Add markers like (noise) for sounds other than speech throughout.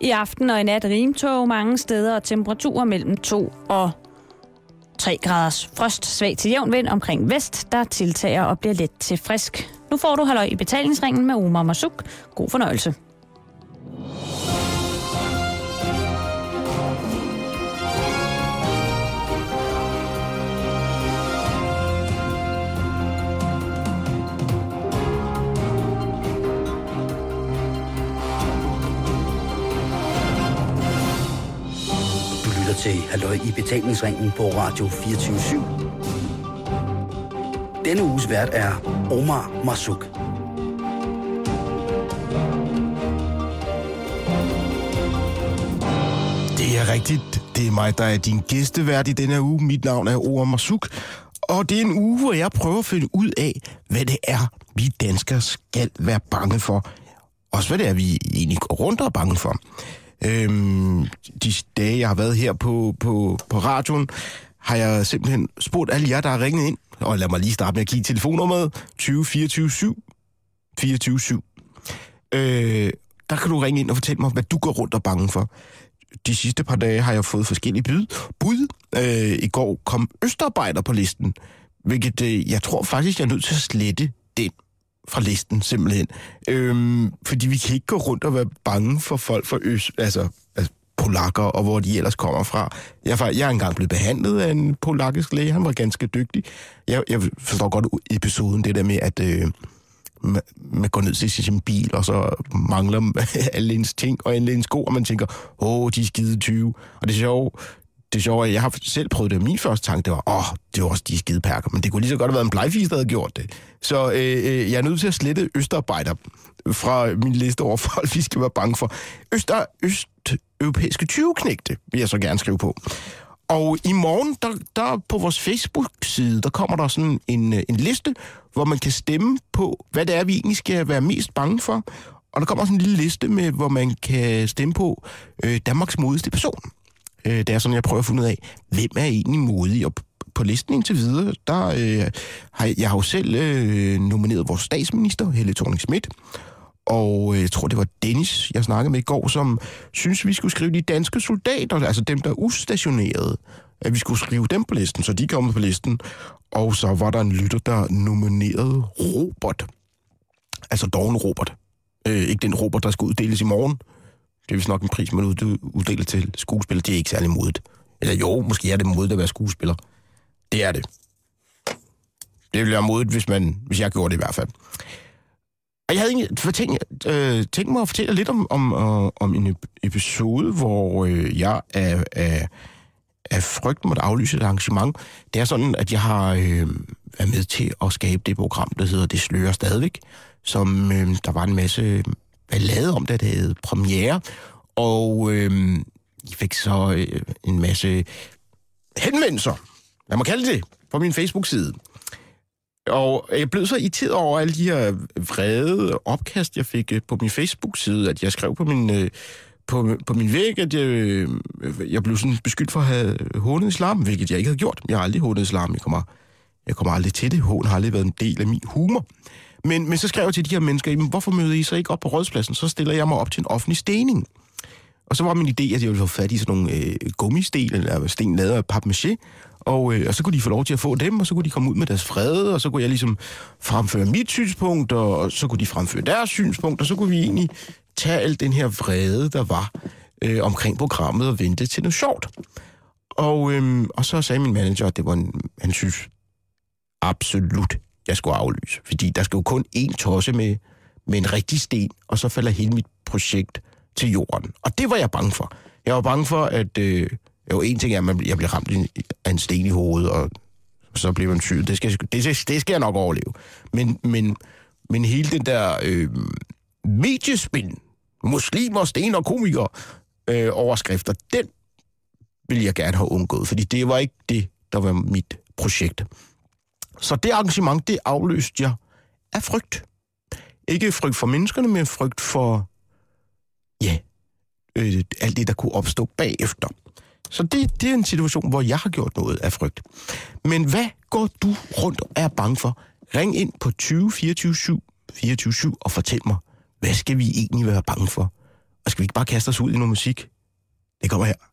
I aften og i nat rimtog mange steder og temperaturer mellem 2 og 3 graders frost. Svag til jævn vind omkring vest, der tiltager og bliver let til frisk. Nu får du halløj i betalingsringen med Omar Masuk. God fornøjelse. Til Halløj i betalingsringen på Radio 24 Denne uges vært er Omar Masuk. Det er rigtigt. Det er mig, der er din gæstevært i denne uge. Mit navn er Omar Masuk. Og det er en uge, hvor jeg prøver at finde ud af, hvad det er, vi danskere skal være bange for. Også hvad det er, vi egentlig går rundt og er bange for. Øhm, de dage, jeg har været her på, på, på radioen, har jeg simpelthen spurgt alle jer, der har ringet ind. Og lad mig lige starte med at give telefonnummeret 20 24 7 24 7. Øh, der kan du ringe ind og fortælle mig, hvad du går rundt og bange for. De sidste par dage har jeg fået forskellige bud. bud. Øh, I går kom Østarbejder på listen, hvilket øh, jeg tror faktisk, jeg er nødt til at slette fra listen, simpelthen. Øhm, fordi vi kan ikke gå rundt og være bange for folk fra Øst, altså, altså polakker, og hvor de ellers kommer fra. Jeg, jeg er engang blevet behandlet af en polakisk læge, han var ganske dygtig. Jeg, jeg forstår godt episoden, det der med, at øh, man, man går ned til sin bil, og så mangler (laughs) alle ens ting og alle ens sko, og man tænker, åh, de er skide 20. Og det er det det er at jeg har selv prøvet det. Min første tanke, det var, åh, det var også de skide perker, men det kunne lige så godt have været en blegfis, der havde gjort det. Så øh, øh, jeg er nødt til at slette Østarbejder fra min liste over folk, vi skal være bange for. Øster, østeuropæiske 20-knægte vil jeg så gerne skrive på. Og i morgen, der, der på vores Facebook-side, der kommer der sådan en, øh, en liste, hvor man kan stemme på, hvad det er, vi egentlig skal være mest bange for. Og der kommer sådan en lille liste med, hvor man kan stemme på øh, Danmarks modigste person. Øh, det er sådan, jeg prøver at finde ud af, hvem er egentlig modig? Og på listen indtil videre, der øh, har jeg, jeg har jo selv øh, nomineret vores statsminister, Helle thorning Schmidt. Og øh, jeg tror, det var Dennis, jeg snakkede med i går, som synes, vi skulle skrive de danske soldater, altså dem, der er ustationerede, at vi skulle skrive dem på listen, så de kom på listen. Og så var der en lytter, der nominerede Robert. Altså Dawn Robert. Øh, ikke den Robert, der skal uddeles i morgen. Det er vist nok en pris, man uddeler til skuespiller. Det er ikke særlig modigt. Eller jo, måske er det modigt at være skuespiller. Det er det. Det ville være modigt, hvis, man, hvis jeg gjorde det i hvert fald. Og jeg havde egentlig tænkt, øh, tænkt mig at fortælle lidt om, om, øh, om en episode, hvor øh, jeg af, af, af frygt måtte aflyse et arrangement. Det er sådan, at jeg har øh, været med til at skabe det program, der hedder Det slører stadigvæk, som øh, der var en masse ballade om, da det havde premiere. Og øh, jeg fik så øh, en masse henvendelser, lad mig kalde det, på min Facebook-side. Og jeg blev så irriteret over alle de her vrede opkast, jeg fik øh, på min Facebook-side, at jeg skrev på min, øh, på, på min væg, at jeg, øh, jeg blev sådan beskyldt for at have hånet islam, hvilket jeg ikke havde gjort. Jeg har aldrig hånet islam. Jeg kommer, jeg kommer aldrig til det. Hun har aldrig været en del af min humor. Men, men så skrev jeg til de her mennesker, "Jamen, hvorfor møder I så ikke op på rådspladsen? Så stiller jeg mig op til en offentlig stening. Og så var min idé, at jeg ville få fat i sådan nogle øh, gummisten, eller sten lavet af papmaché, og, øh, og så kunne de få lov til at få dem, og så kunne de komme ud med deres fred, og så kunne jeg ligesom fremføre mit synspunkt, og, og så kunne de fremføre deres synspunkt, og så kunne vi egentlig tage al den her vrede, der var øh, omkring programmet, og vente til noget sjovt. Og, øh, og så sagde min manager, at det var en, han synes absolut, jeg skulle aflyse. Fordi der skal jo kun én tosse med, med en rigtig sten, og så falder hele mit projekt til jorden. Og det var jeg bange for. Jeg var bange for, at... Øh, jo, en ting er, at man, jeg bliver ramt i- af en sten i hovedet, og så bliver man syg. Det skal, det, det, det skal jeg nok overleve. Men, men, men hele den der øh, mediespind, muslimer, sten og komikere, øh, overskrifter, den ville jeg gerne have undgået, fordi det var ikke det, der var mit projekt. Så det arrangement, det afløste jeg af frygt. Ikke frygt for menneskerne, men frygt for, ja, øh, alt det, der kunne opstå bagefter. Så det, det er en situation, hvor jeg har gjort noget af frygt. Men hvad går du rundt og er bange for? Ring ind på 20 24 7 24 7 og fortæl mig, hvad skal vi egentlig være bange for? Og skal vi ikke bare kaste os ud i noget musik? Det kommer her.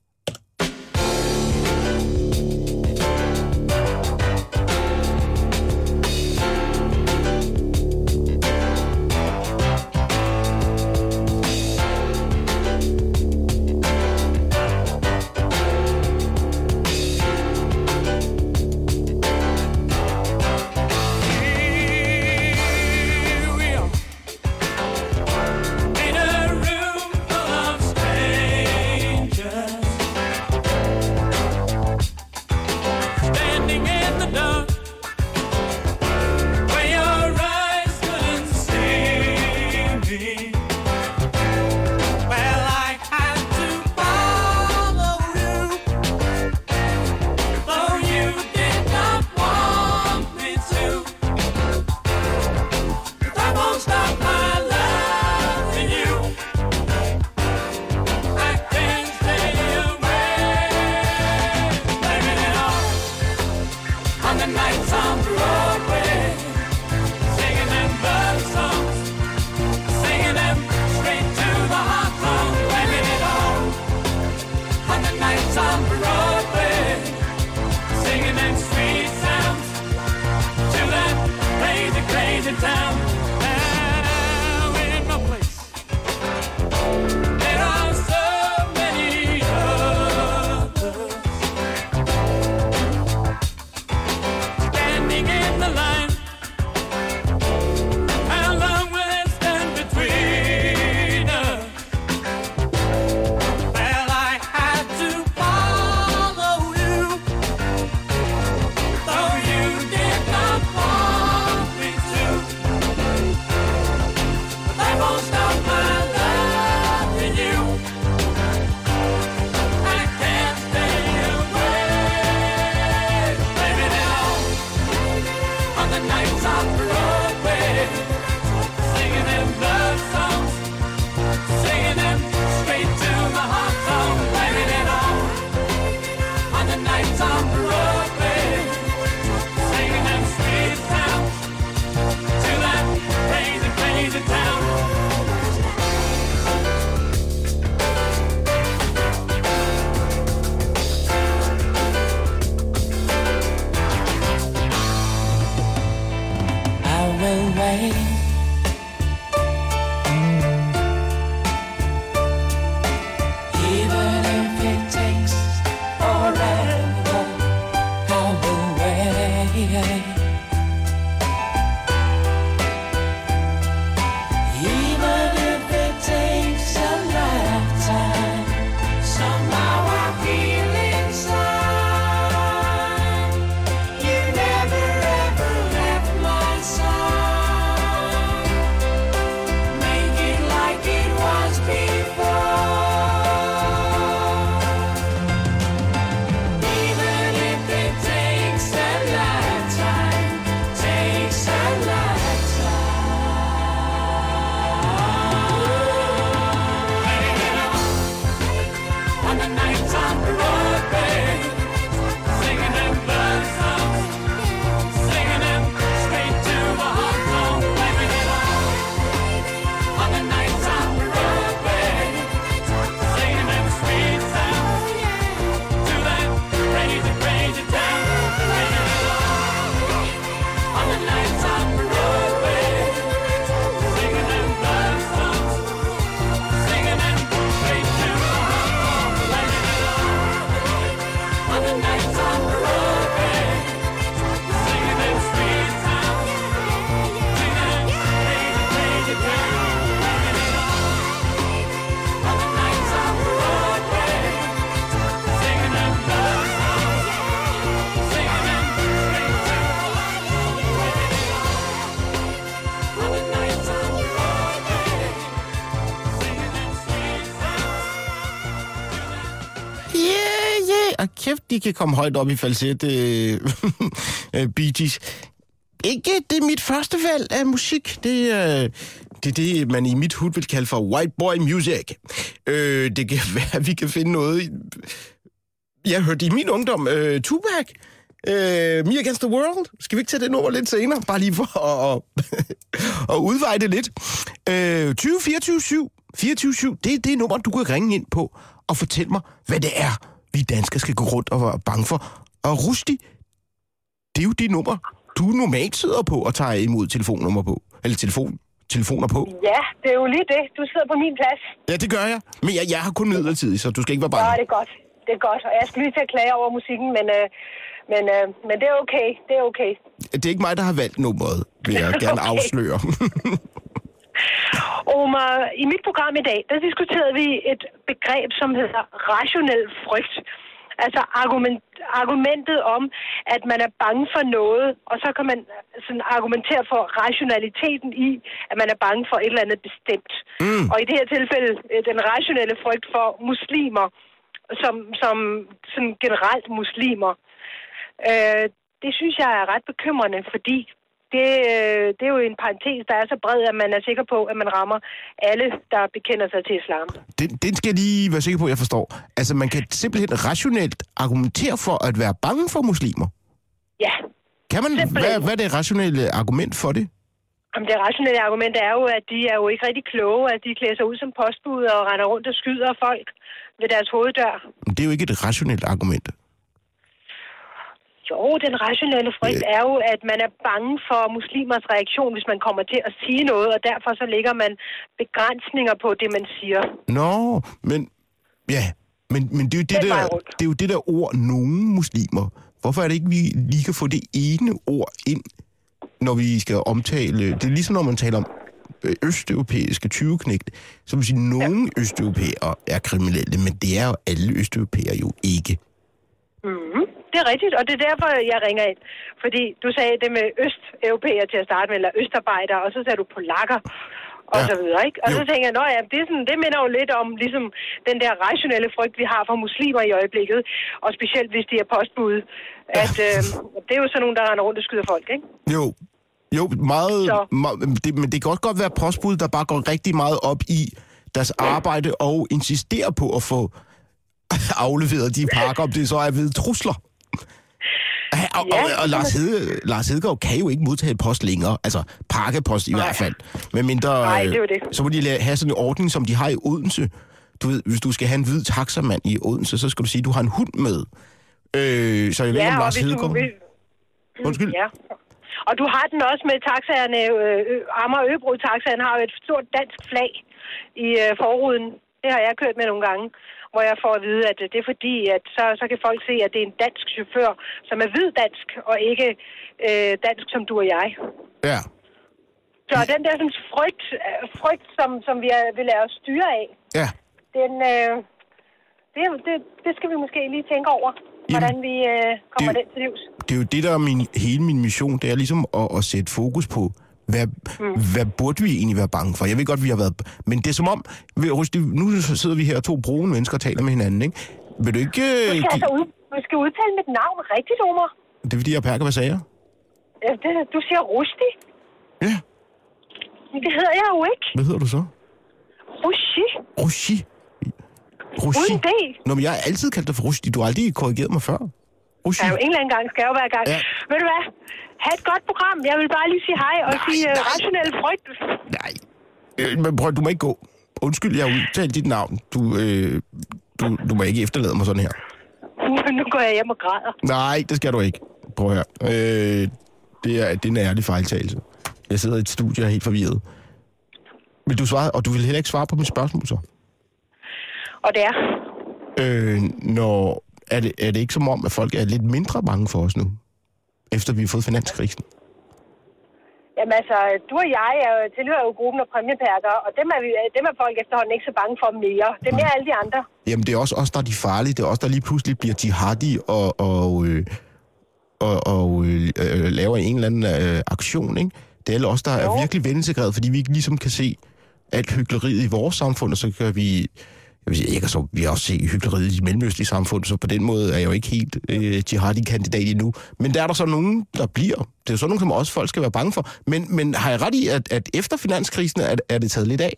De kan komme højt op i falset, øh, (laughs) øh, Bee Gees. Ikke det er mit første valg af musik. Det, øh, det er det, man i mit hud vil kalde for white boy music. Øh, det kan (laughs) være, at vi kan finde noget... Jeg hørte i min ungdom øh, Tupac. Øh, Me Against the World. Skal vi ikke tage det nummer lidt senere? Bare lige for at, at, (laughs) at udveje det lidt. Øh, 2024 24-7, det er det nummer, du kan ringe ind på og fortælle mig, hvad det er, vi danskere skal gå rundt og være bange for. Og Rusti, det er jo det nummer, du normalt sidder på og tager imod telefonnummer på. Eller telefon, telefoner på. Ja, det er jo lige det. Du sidder på min plads. Ja, det gør jeg. Men jeg, jeg har kun midlertidigt, så du skal ikke være Ja, bange. det er godt. Det er godt. Og jeg skal lige til at klage over musikken, men, øh, men, øh, men det er okay. Det er okay. Det er ikke mig, der har valgt nummeret, vil jeg (laughs) gerne Okay. afsløre. (laughs) Omar, i mit program i dag, der diskuterede vi et begreb, som hedder rationel frygt. Altså argument, argumentet om, at man er bange for noget, og så kan man sådan argumentere for rationaliteten i, at man er bange for et eller andet bestemt. Mm. Og i det her tilfælde, øh, den rationelle frygt for muslimer, som, som sådan generelt muslimer. Øh, det synes jeg er ret bekymrende, fordi det, øh, det er jo en parentes, der er så bred, at man er sikker på, at man rammer alle, der bekender sig til islam. Den, den skal jeg lige være sikker på, at jeg forstår. Altså, man kan simpelthen rationelt argumentere for at være bange for muslimer. Ja, Kan man, Simpelthen. hvad, hvad er det rationelle argument for det? Jamen, det rationelle argument er jo, at de er jo ikke rigtig kloge, at de klæder sig ud som postbud og render rundt og skyder folk ved deres hoveddør. Men Det er jo ikke et rationelt argument. Jo, den rationelle frygt er jo, at man er bange for muslimers reaktion, hvis man kommer til at sige noget, og derfor så lægger man begrænsninger på det, man siger. Nå, men... Ja, men, men det, er jo det, Den der, det er jo det der ord, nogen muslimer. Hvorfor er det ikke, vi lige kan få det ene ord ind, når vi skal omtale... Det er ligesom, når man taler om øh, østeuropæiske 20-knægte. Så vil sige, at nogle ja. østeuropæere er kriminelle, men det er jo alle østeuropæere jo ikke. Mm-hmm. Det er rigtigt, og det er derfor, jeg ringer ind. Fordi du sagde det med østeuropæer til at starte med, eller østarbejdere, og så sagde du polakker, og Ja. så videre, ikke? Og Jo. så tænker jeg, nå ja, det, sådan, det minder jo lidt om ligesom den der rationelle frygt, vi har for muslimer i øjeblikket, og specielt hvis de er postbud. At, øh, det er jo sådan nogen, der render rundt og skyder folk, ikke? Jo, jo meget, Så. meget det, men det kan også godt være postbud, der bare går rigtig meget op i deres arbejde og insisterer på at få (laughs) afleveret de pakker, om det så er ved trusler. Ja, og, Ja, og, og Lars, Hede, Lars Hedegaard kan jo ikke modtage post længere. Altså pakkepost i hvert fald. Men mindre, Nej, det er jo det. så må de have sådan en ordning, som de har i Odense. Du ved, hvis du skal have en hvid taxamand i Odense, så skal du sige, at du har en hund med. Øh, så jeg ved ikke, om Lars hvis du Hedegaard... vil... Undskyld. Ja. Og du har den også med taxaerne. Øh, øh, Amager Øbro taxaen har jo et stort dansk flag i øh, forruden. Det har jeg kørt med nogle gange, hvor jeg får at vide, at øh, det er fordi, at så, så kan folk se, at det er en dansk chauffør, som er hvid dansk, og ikke øh, dansk som du og jeg. Ja. Så den der sådan, frygt, øh, frygt som, som vi er, vil lade os styre af, Ja. den, øh, det, det, det skal vi måske lige tænke over, hvordan vi øh, kommer det- den til livs. det er jo det, der er min, hele min mission, det er ligesom at, at sætte fokus på, hvad, mm. hvad burde vi egentlig være bange for? Jeg ved godt, vi har været... Men det er som om, Rusty, nu sidder vi her, to brune mennesker, og taler med hinanden, ikke? Vil du ikke... Du Øh, skal, give... altså ud, du skal udtale mit navn rigtigt, Omar. Det er fordi, jeg perker, hvad sagde jeg? Ja, det, du siger Rusti. Ja, Men det hedder jeg jo ikke. hvad hedder du så? Rushi. Rushi. Rushi. Uden D. Nå, men jeg har altid kaldt dig for Rushi. Du har aldrig korrigeret mig før. Rushi. Ja, jo en eller anden gang skal jeg jo være i gang. Ja. Ved du hvad? Ha' et godt program. Jeg vil bare lige sige hej og Nej, sige uh, nej. rationel frygt. Nej. Øh, men prøv, du må ikke gå. Undskyld, jeg har udtalt dit navn. Du, øh, du, du må ikke efterlade mig sådan her. (laughs) nu går jeg hjem og græder. Nej, det skal du ikke. Prøv her. Øh, det, er, det er en ærlig fejltagelse. Jeg sidder i et studie og er helt forvirret. Vil du svare, og du vil heller ikke svare på mit spørgsmål så? Og det er. Øh, når, er, det, er det ikke som om, at folk er lidt mindre bange for os nu? Efter vi har fået finanskrisen? Jamen altså, du og jeg er jo, tilhører jo gruppen af præmiepærker, og dem er, vi, dem er folk efterhånden ikke så bange for mere. Det er mere alle de andre. Jamen, det er også os, der er de farlige. Det er os, der lige pludselig bliver jihadi og, og, øh, og, og øh, øh, laver en eller anden øh, aktion, ikke? Det er alle os, der jo. er virkelig velintegreret, fordi vi ikke ligesom kan se alt hyggeleriet i vores samfund, og så kan vi... Jeg, jeg kan så vi kan også se hyggeleriet i mellemøstlige samfund, så på den måde er jeg jo ikke helt øh, jihadi-kandidat endnu. Men der er der så nogen, der bliver. Det er jo sådan nogen, som også folk skal være bange for. Men, men har jeg ret i, at, at efter finanskrisen er, er det taget lidt af?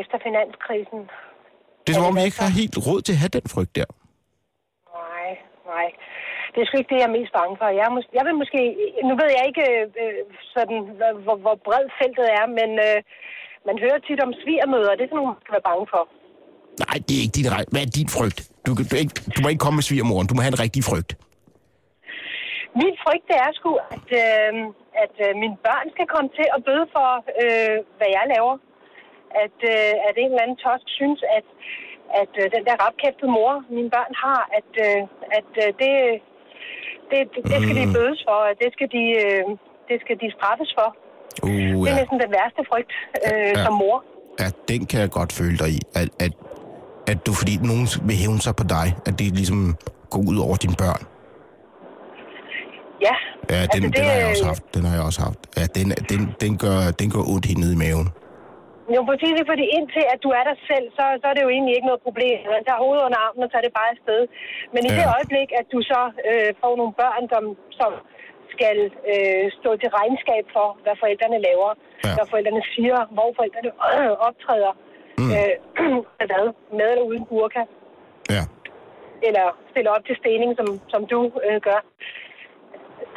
Efter finanskrisen. Det er som om, vi ikke har helt råd til at have den frygt der. Nej, nej. Det er sgu ikke det, jeg er mest bange for. Jeg, mås- jeg vil måske... Nu ved jeg ikke øh, sådan, hvor, hvor, hvor bredt feltet er, men, øh, man hører tit om svigermøder, det er sådan nogle, man skal være bange for. Nej, det er ikke din rej. Hvad er din frygt? Du, du, ikke, du må ikke komme med svigermoren. Du må have en rigtig frygt. Min frygt det er sgu, at, øh, at øh, mine børn skal komme til at bøde for, øh, hvad jeg laver. At, øh, at en eller anden tosk synes, at, at øh, den der rapkæftede mor, mine børn har, at, øh, at øh, det, det, det skal de bødes for, at det skal de, øh, det skal de straffes for. Uh, Det er ja. næsten den værste frygt øh, Ja. som mor. ja, den kan jeg godt føle dig i. At, at, at du, fordi nogen vil hævne sig på dig, at det ligesom går ud over dine børn. Ja, Ja, den, altså, den har jeg også haft. Den har jeg også haft. Ja, den, den, den, gør, den gør ondt helt ned i maven. Jo, præcis, fordi indtil at du er der selv, så, så er det jo egentlig ikke noget problem. Man tager hovedet under armen, og så er det bare afsted. Men i Ja. ja. det øjeblik, at du så øh, får nogle børn, som, som skal øh, stå til regnskab for, hvad forældrene laver, Ja. hvad forældrene siger, hvor forældrene øh, (clears throat) optræder, mm. øh, (clears throat) hvad, med eller uden burka, Ja. eller stiller op til stening, som, som du øh, gør.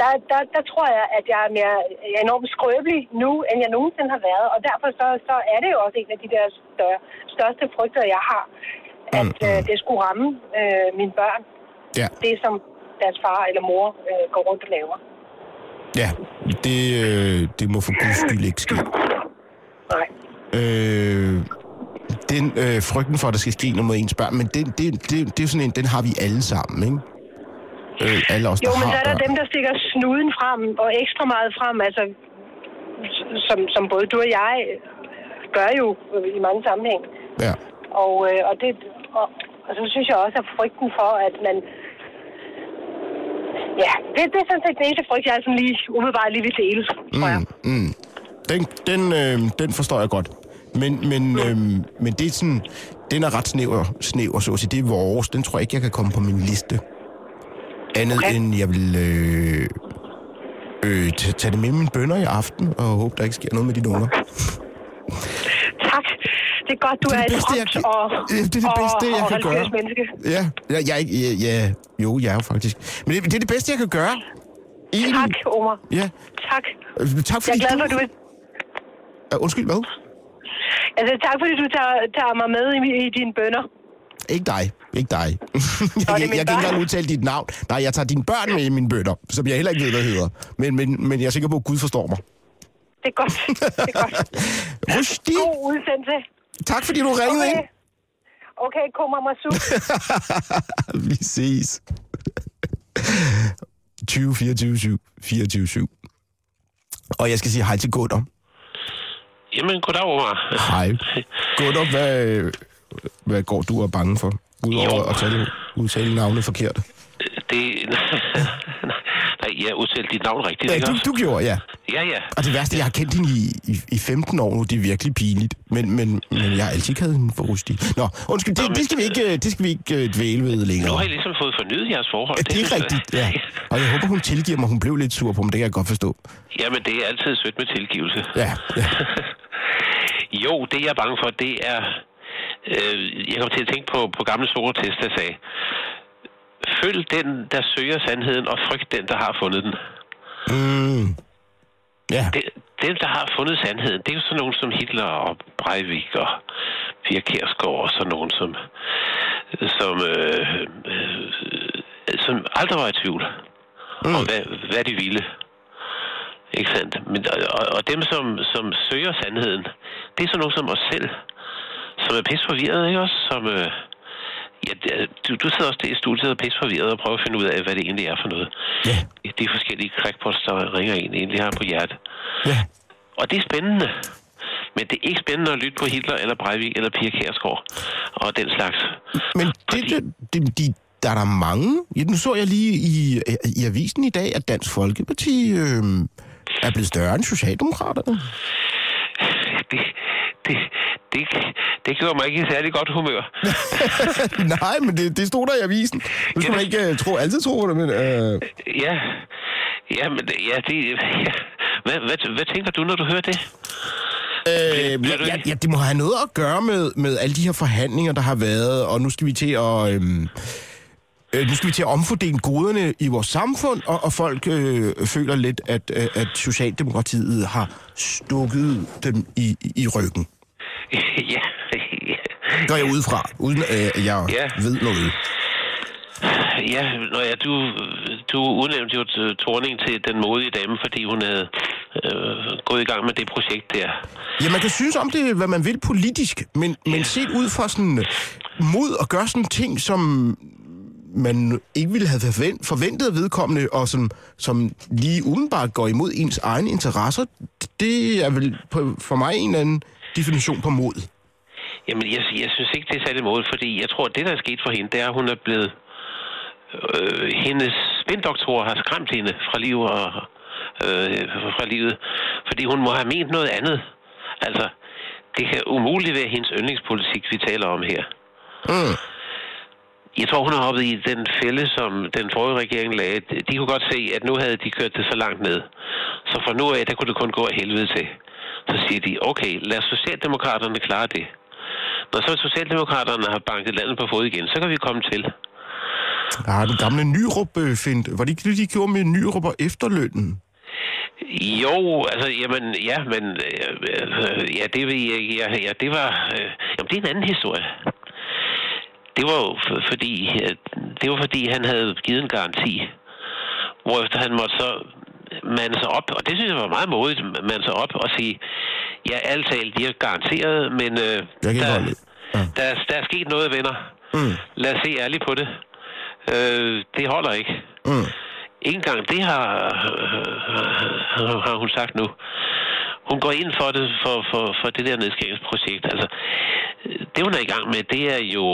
Der, der, der tror jeg, at jeg er mere jeg er enormt skrøbelig nu, end jeg nogensinde har været. Og derfor så, så er det jo også en af de der større, største frygter, jeg har, at Mm, øh, det skulle ramme øh, mine børn. Ja, Det, som deres far eller mor øh, går rundt og laver. Ja. Det, øh, det må for guds skyld ikke ske. Nej. Øh, den øh, frygten for, at der skal ske noget med ens børn, men det, det, det, det er sådan en, den har vi alle sammen, ikke? Øh, alle os, der Jo, men har så er der dem, der stikker snuden frem, og ekstra meget frem, altså, som, som både du og jeg gør jo i mange sammenhæng. Ja. Og, øh, og, det, og, og så synes jeg også, at frygten for, at man... Ja, det, det er sådan set den eneste frygt, jeg sådan lige umiddelbart lige vil dele, tror jeg. Mm, mm. Den, den, øh, den forstår jeg godt. Men, men, øh, men det er sådan, den er ret snæver, snæver så at sige. Det er vores. Den tror jeg ikke, jeg kan komme på min liste. Andet okay. End jeg vil øh, øh, tage det med mine bønder i aften, og håbe, der ikke sker noget med de unger. Det er godt, du Det er er, det et bedste, jeg kan- og, det er det og, bedste, jeg og kan religiøst gøre. menneske. Ja, ja, jeg, ikke- ja, ja, jo, jeg er jo faktisk. Men det, det er det bedste, jeg kan gøre. Egentlig. Tak, Omar. Ja. Tak. Øh, Tak Jeg fordi er glad du... for, at du. Uh, undskyld, hvad? Altså, tak fordi du tager, tager mig med i, i dine bønder. Ikke dig. Ikke dig. (laughs) jeg, jeg, jeg kan ikke engang udtale dit navn. Nej, jeg tager dine børn med i mine bøtter, som jeg heller ikke ved, hvad hedder. Men, men, men jeg er sikker på, at Gud forstår mig. Det er godt. Det er godt. (laughs) God udsendelse. Tak fordi du ringede Okay. ind. Okay, kommer Masu. (laughs) Vi ses. 20 24 7 24 7. Og jeg skal sige hej til Gunnar. Jamen, goddag, Omar. Hej. (laughs) Gunnar, hvad, hvad går du og er bange for? Udover Jo. at tale, udtale navnet forkert. Det... (laughs) Jeg udtalte dit navn rigtigt, Ja, ikke du, også? du gjorde, ja. Ja, ja. Og det værste, jeg har kendt hende i, i, i 15 år nu, det er virkelig pinligt. Men, men, men jeg har altid kaldt hende for Rustig. Nå, undskyld, det, det skal vi ikke, øh, det skal vi ikke øh, dvæle ved længere. Nu har I ligesom fået fornyet jeres forhold. Ja, det er synes jeg- rigtigt, ja. Og jeg håber, hun tilgiver mig. Hun blev lidt sur på mig, det kan jeg godt forstå. Jamen, det er altid sødt med tilgivelse. Ja, ja. (laughs) Jo, det jeg er bange for, det er... Øh, jeg kommer til at tænke på, på gamle Sokrates, der sagde, følg den, der søger sandheden, og frygt den, der har fundet den. Mm. Ja, Det, dem, der har fundet sandheden, det er jo sådan nogen som Hitler og Breivik og Pia Kjærsgaard og sådan nogen, som, som, øh, øh, som aldrig var i tvivl mm. om, hvad, hvad de ville. Ikke sandt? Men, og, og dem, som, som søger sandheden, det er sådan nogen som os selv, som er pisse forvirret, ikke også? Som, øh, ja, det- du, du sidder også i studiet og er pisse forvirret og prøver at finde ud af, hvad det egentlig er for noget. ja, De forskellige crackpots, der ringer en egentlig har på hjertet. ja. Og det er spændende. Men det er ikke spændende at lytte på Hitler eller Breivik eller Pia Kjærsgaard og den slags. Men Fordi- det, det, det, de, der er der mange. Ja, nu så jeg lige i, i avisen i dag, at Dansk Folkeparti øh, er blevet større end Socialdemokraterne. Det, det, det, det gjorde mig ikke i særlig godt humør. (laughs) Nej, men det, det stod der i avisen. Nu skal man ikke uh, tro, altid tro det, men... Uh, Ja, ja, men ja, det, ja. Hvad, hvad, hvad tænker du, når du hører det? Øh, bliver du ja, ja, det må have noget at gøre med, med alle de her forhandlinger, der har været, og nu skal vi til at... Øhm, øh, nu skal vi til at omfordele goderne i vores samfund, og, og folk øh, føler lidt, at, øh, at Socialdemokratiet har stukket dem i, i ryggen. (laughs) ja, ja. Går jeg ud fra, uden øh, at jeg Ja. ved noget. Ja, når jeg, du, du udnævnte jo Torning til den modige dame, fordi hun havde øh, gået i gang med det projekt der. Ja, man kan synes om det, hvad man vil politisk, men, men set ud fra sådan øh, mod at gøre sådan ting, som man ikke ville have forvent, forventet af vedkommende, og som, som lige umiddelbart går imod ens egne interesser, det er vel for mig en eller anden definition på mod. Jamen, jeg, jeg synes ikke, det er særlig måde, fordi jeg tror, at det, der er sket for hende, det er, at hun er blevet... Øh, hendes spindoktor har skræmt hende fra liv og, øh, fra livet, fordi hun må have ment noget andet. Altså, det kan umuligt være hendes yndlingspolitik, vi taler om her. Mm. Jeg tror, hun har hoppet i den fælde, som den forrige regering lagde. De kunne godt se, at nu havde de kørt det så langt ned. Så fra nu af, der kunne det kun gå af helvede til. Så siger de, okay, lad Socialdemokraterne klare det. Når så Socialdemokraterne har banket landet på fod igen, så kan vi komme til. Ja, den gamle Nyrup øh, find. Var det ikke det, de gjorde med Nyrup og efterlønnen? Jo, altså, jamen, ja, men, øh, øh, ja, det, vil jeg- ja, ja, det var, øh, jamen, det er en anden historie. Det var jo fordi, øh, det var fordi, han havde givet en garanti, hvorefter han måtte så mande sig op, og det synes jeg var meget modigt, mande sig op og sige, ja, alt talt, de har garanteret, men øh, der. Ja. der, er- der er sket noget, venner. Mm. Lad os se ærligt på det. Øh, det holder ikke. Mm. Ikke engang det har, har hun sagt nu. Hun går ind for det, for, for, for det der nedskæringsprojekt. Altså, det hun er i gang med, det er jo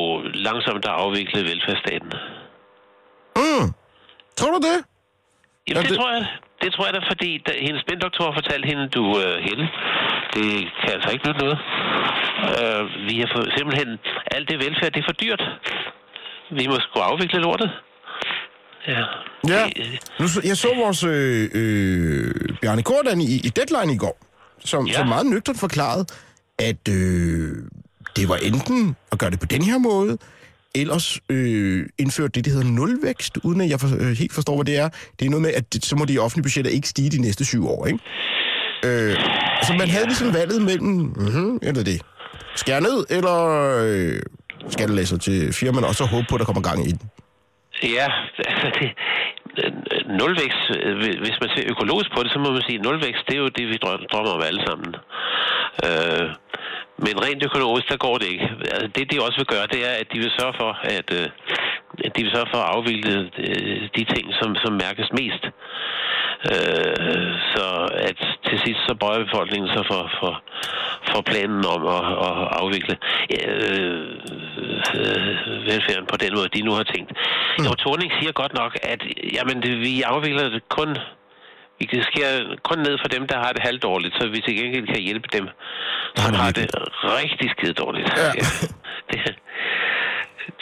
langsomt at afvikle velfærdsstaten. Mm. Tror du det? Jamen, Ja, det, det- tror jeg. Det tror jeg da, fordi da, hendes spindoktor har fortalt hende, du uh, Helle, det kan altså ikke nytte noget. Uh, vi har fået, simpelthen, alt det velfærd, det er for dyrt. Vi må sgu afvikle lortet. Ja. Ja. Nu, jeg så vores øh, øh, Bjarne Kordan i, i Deadline i går, som, ja. Ja. som meget nøgtert forklarede, at øh, det var enten at gøre det på den her måde, ellers øh, indføre det, der hedder nulvækst, uden at jeg for, øh, helt forstår, hvad det er. Det er noget med, at det, så må de offentlige budgetter ikke stige de næste syv år, ikke? Øh, så man havde ligesom valget mellem, mm-hmm, eller det, skære ned, eller øh, skattelæsser til firmaerne, og så håbe på, at der kommer gang i den. Ja, altså (laughs) det, nulvækst, øh, hvis man ser økologisk på det, så må man sige, at nulvækst, det er jo det, vi drømmer om alle sammen. Øh, men rent økonomisk, der går det ikke. Altså, det, de også vil gøre, det er, at de vil sørge for, at, øh, at de vil sørge for at afvikle øh, de ting, som, som mærkes mest. Øh, så at til sidst så bøjer befolkningen sig for, for, for planen om at, at afvikle øh, øh, velfærden på den måde, de nu har tænkt. Mm. Jo, Torning siger godt nok, at jamen, det, vi afvikler det kun vi kan skære kun ned for dem, der har det halvdårligt, så vi til gengæld kan hjælpe dem, som har det rigtig skide dårligt. Ja. (laughs) Det,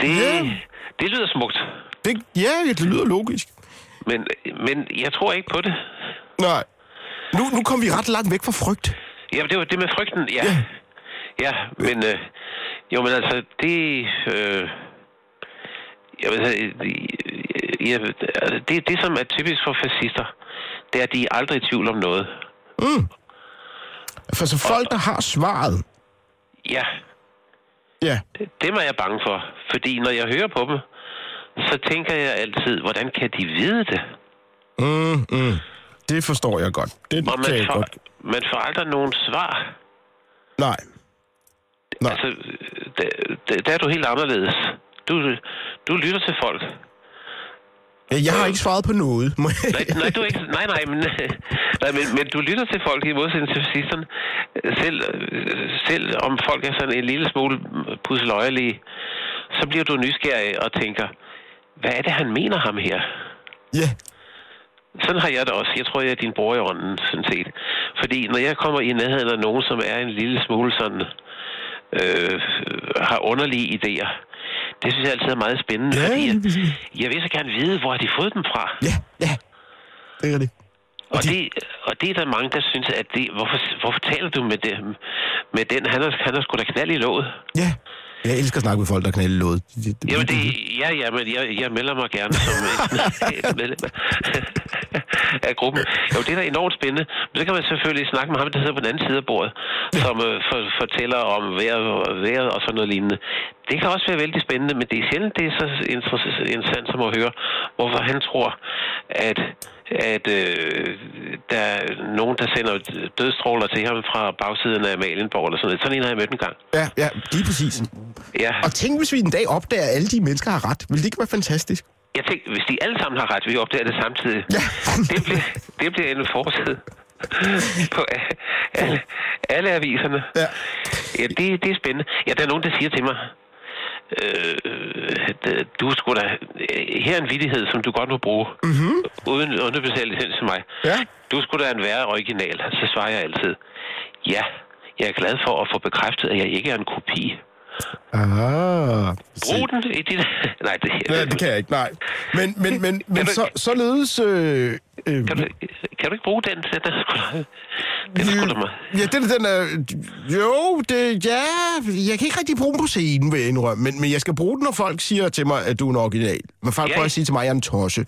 det, Ja. Det lyder smukt, Det, ja, det lyder logisk. men, men jeg tror ikke på det. Nej. Nu, nu kom vi ret langt væk fra frygt. Ja, det var det med frygten, ja. Ja. Ja, men, øh, jo, men altså, det, øh, jeg ved, jeg, det, det, som er typisk for fascister, det er, at de er aldrig i tvivl om noget. Mm. For så folk, der har svaret, Ja, ja, dem er jeg bange for, fordi når jeg hører på dem, så tænker jeg altid, hvordan kan de vide det? mm, mm. det forstår jeg godt. Det Og kan man jeg får, godt. man får aldrig nogen svar. Nej. Nej. Altså, der, der, der er du helt anderledes. Du, du lytter til folk. Ja, Jeg har ikke svaret på noget. Nej, nej, du ikke, nej, nej, men, (laughs) nej men, men du lytter til folk i modsætning til fascisterne. Selv, øh, selv om folk er sådan en lille smule pusseløjelige, så bliver du nysgerrig og tænker, hvad er det, han mener ham her? Ja. Sådan har jeg det også. Jeg tror, jeg er din bror i ånden, sådan set. Fordi når jeg kommer i nærheden af nogen, som er en lille smule sådan, øh, har underlige idéer, det synes jeg altid er meget spændende. Ja, fordi jeg, jeg vil så gerne vide, hvor har de fået dem fra. Ja, ja. Det er det. Og det, og det er der mange, der synes, at det, hvorfor, hvorfor taler du med, dem, med den? Han er, han er sgu da knald i låget. Ja. Jeg elsker at snakke med folk, der knalder låd. Jamen, det, ja, ja, men jeg, jeg melder mig gerne som (laughs) medlem af gruppen. Jo, det er da enormt spændende. Men så kan man selvfølgelig snakke med ham, der sidder på den anden side af bordet, som øh, for, fortæller om vejret, vejret og sådan noget lignende. Det kan også være vældig spændende, men det er sjældent, det er så interess- interessant som at høre, hvorfor han tror, at at øh, der er nogen, der sender dødstråler til ham fra bagsiden af Amalienborg eller sådan noget. Sådan en har jeg mødt en gang. Ja, ja, lige præcis. Ja. Og tænk, hvis vi en dag opdager, at alle de mennesker har ret. Vil det ikke være fantastisk? Jeg tænkte, hvis de alle sammen har ret, vi opdager det samtidig. Ja. (laughs) det, bliver, det bliver en forside (laughs) på alle, alle aviserne. Ja. ja det, det er spændende. Ja, der er nogen, der siger til mig, øh, at, du skulle da... Her er en vidighed, som du godt må bruge, mm-hmm. uden underbetalt licens til mig. Ja. Du skulle da en være original. Så svarer jeg altid, ja, jeg er glad for at få bekræftet, at jeg ikke er en kopi. Ah. Brug den i dit... (laughs) Nej, det, Ja, det kan jeg ikke, nej. Men, men, men, men du- så, således... Øh, øh, Kan du, kan du ikke bruge den? Den er sgu. Den er sgu. Ja, den, den er... Jo, det, ja, jeg kan ikke rigtig bruge den på scenen, vil jeg indrømme, men, men jeg skal bruge den, når folk siger til mig, at du er en original. Men folk Ja. prøver at sige til mig, at jeg er en tosje.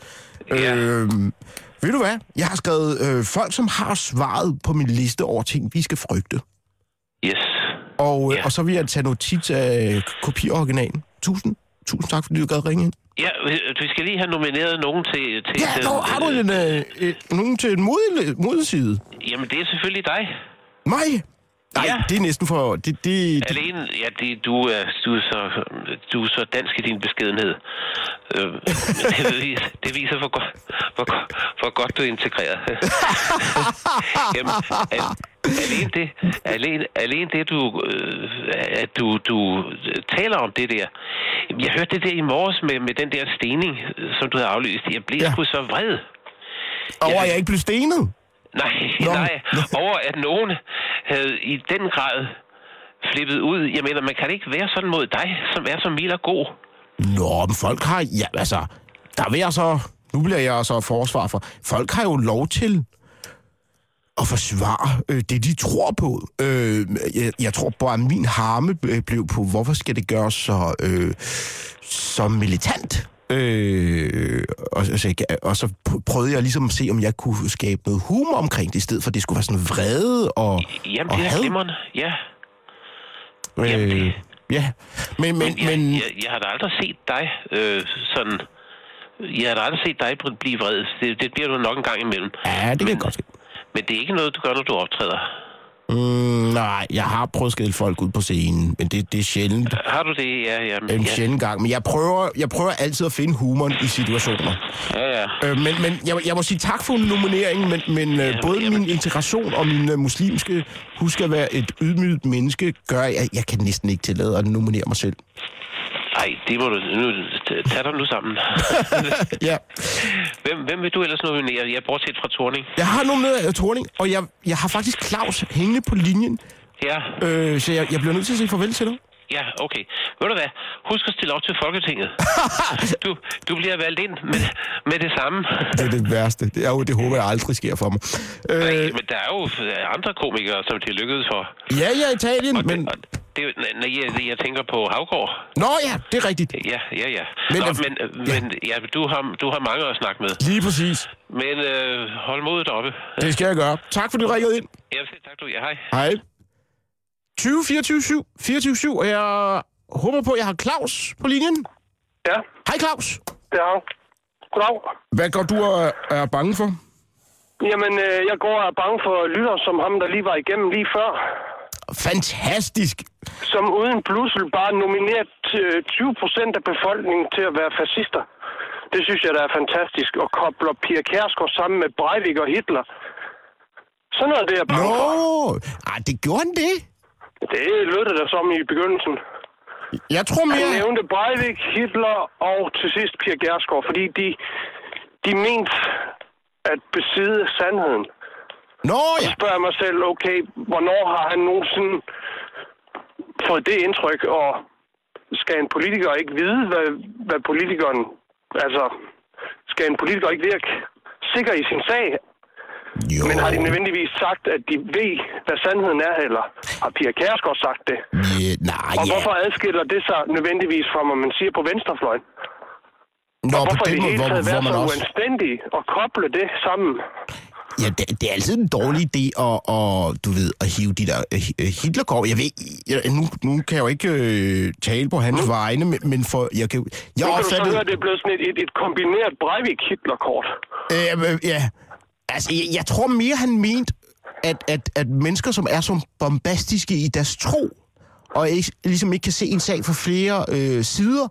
Ja. Øhm, ved du hvad? Jeg har skrevet øh, folk, som har svaret på min liste over ting, vi skal frygte. Yes. Og, øh, Ja. og så vil jeg tage notits af kopioriginalen. Tusind, tusind tak, fordi du gad ringe ind. Ja, vi- skal lige have nomineret nogen til... til Ja, til- nå, har du en, øh, øh, nogen til en mod, modside? Jamen, det er selvfølgelig dig. Mig? Nej, Ja. det er næsten for... Det, det, det, Alene, ja, det, du, er, du, er så, du er så dansk i din beskedenhed. Øh, (laughs) det, viser, det viser, hvor godt, hvor, hvor godt du er integreret. (laughs) Jamen, al- alene det, alene, alene det du, øh, at du, du taler om det der. Jeg hørte det der i morges med, med den der stening, som du havde aflyst. Jeg blev Ja. sgu så vred. over, at jeg ikke blev stenet? Nej, Nå. nej. Over at nogen havde i den grad flippet ud. Jeg mener, man kan ikke være sådan mod dig, som er så mild og god. Nå, men folk har... Ja, altså... Der vil jeg så... Nu bliver jeg så forsvar for... Folk har jo lov til at forsvare øh, det, de tror på. Øh, jeg, jeg tror bare, at min harme blev på, hvorfor skal det gøres så, øh, så militant? Øh, og, altså, jeg- og så pr- prøvede jeg ligesom at se, om jeg kunne skabe noget humor omkring det, i stedet for at det skulle være sådan vrede og, Jamen, og det er glimrende. Ja. Jamen, det- Øh, ja, men, men, Men, jeg, men jeg, jeg har da aldrig set dig øh, sådan... Jeg har da aldrig set dig blive vred. Det, det bliver du nok en gang imellem. ja, det kan men, godt se. Men det er ikke noget, du gør, når du optræder. Mm, nej, jeg har prøvet at skælde folk ud på scenen, men det, det er sjældent. Har du det? Ja, ja. En ja, sjældent gang. Men jeg prøver, jeg prøver altid at finde humoren i situationer. ja, ja. Øh, men men jeg, jeg må sige tak for nomineringen, men, men øh, både jamen. min integration og min øh, muslimske husk at være et ydmygt menneske, gør, at jeg, jeg kan næsten ikke tillade at nominere mig selv. Ej, det må du... Nu, tag dig nu sammen. (laughs) Ja. hvem, hvem vil du ellers nominere? Jeg bortset fra Torning. Jeg har nomineret uh, Torning, og jeg, jeg har faktisk Claus hængende på linjen, Ja, øh, så jeg, jeg bliver nødt til at sige farvel til dig. Ja, okay. Ved du hvad? Husk at stille op til Folketinget. (laughs) du, du bliver valgt ind med, med det samme. Det er det værste. Det, er jo, det håber jeg aldrig sker for mig. Øh, Øh, men der er jo andre komikere, som det er lykkedes for. ja, ja, Italien, Og men... det, og det, når jeg, jeg tænker på Havgård. Nå ja, det er rigtigt. Ja, ja, ja. Men Nå, men, ja. men ja, du, har, du har mange at snakke med. Lige præcis. Men øh, hold modet oppe. Det skal jeg gøre. Tak for, at du ringede ind. Siger tak, du. Ja, hej. Hej. 20 24 7 24 7, og jeg håber på, at jeg har Claus på linjen. Ja, Hej Claus. jeg. Goddag. Hvad går du og er bange for? Jamen, øh, jeg går og er bange for lytter som ham, der lige var igennem lige før. Fantastisk. Som uden blussel bare nomineret øh, 20 procent af befolkningen til at være fascister. Det synes jeg, der er fantastisk. Og kobler Pia Kærsgaard sammen med Breivik og Hitler. Sådan noget, det er jeg Nå, bange for. Ej, det gjorde han det. Det lød det da som i begyndelsen. Jeg tror Han mere... nævnte Breivik, Hitler og til sidst Pia Kærsgaard, fordi de, de mente at besidde sandheden. Nå Så ja. spørger jeg mig selv, okay, hvornår har han nogensinde fået det indtryk, og skal en politiker ikke vide, hvad, hvad politikeren... Altså, skal en politiker ikke virke sikker i sin sag? Jo. Men har de nødvendigvis sagt, at de ved, hvad sandheden er, eller har Pia Kærsgaard sagt det? Ja, nej, Og ja. hvorfor adskiller det sig nødvendigvis fra, hvad man siger på venstrefløjen? Nå, Og på hvorfor den det hele hvor, taget hvor være man så også... uanstændig og koble det sammen? Ja, det, det er altid en dårlig idé at, at du ved, at hive de der øh, Hitlergård. Jeg ved, jeg, nu, nu kan jeg jo ikke øh, tale på hans mm. vegne, men, men for, jeg kan, jeg Nu kan du så høre, at det er blevet sådan et, et, et kombineret Breivik-Hitler-kort. Øh, øh, ja, altså, jeg, jeg tror mere, han mente, at, at, at mennesker, som er så bombastiske i deres tro, og ikke, ligesom ikke kan se en sag fra flere øh, sider,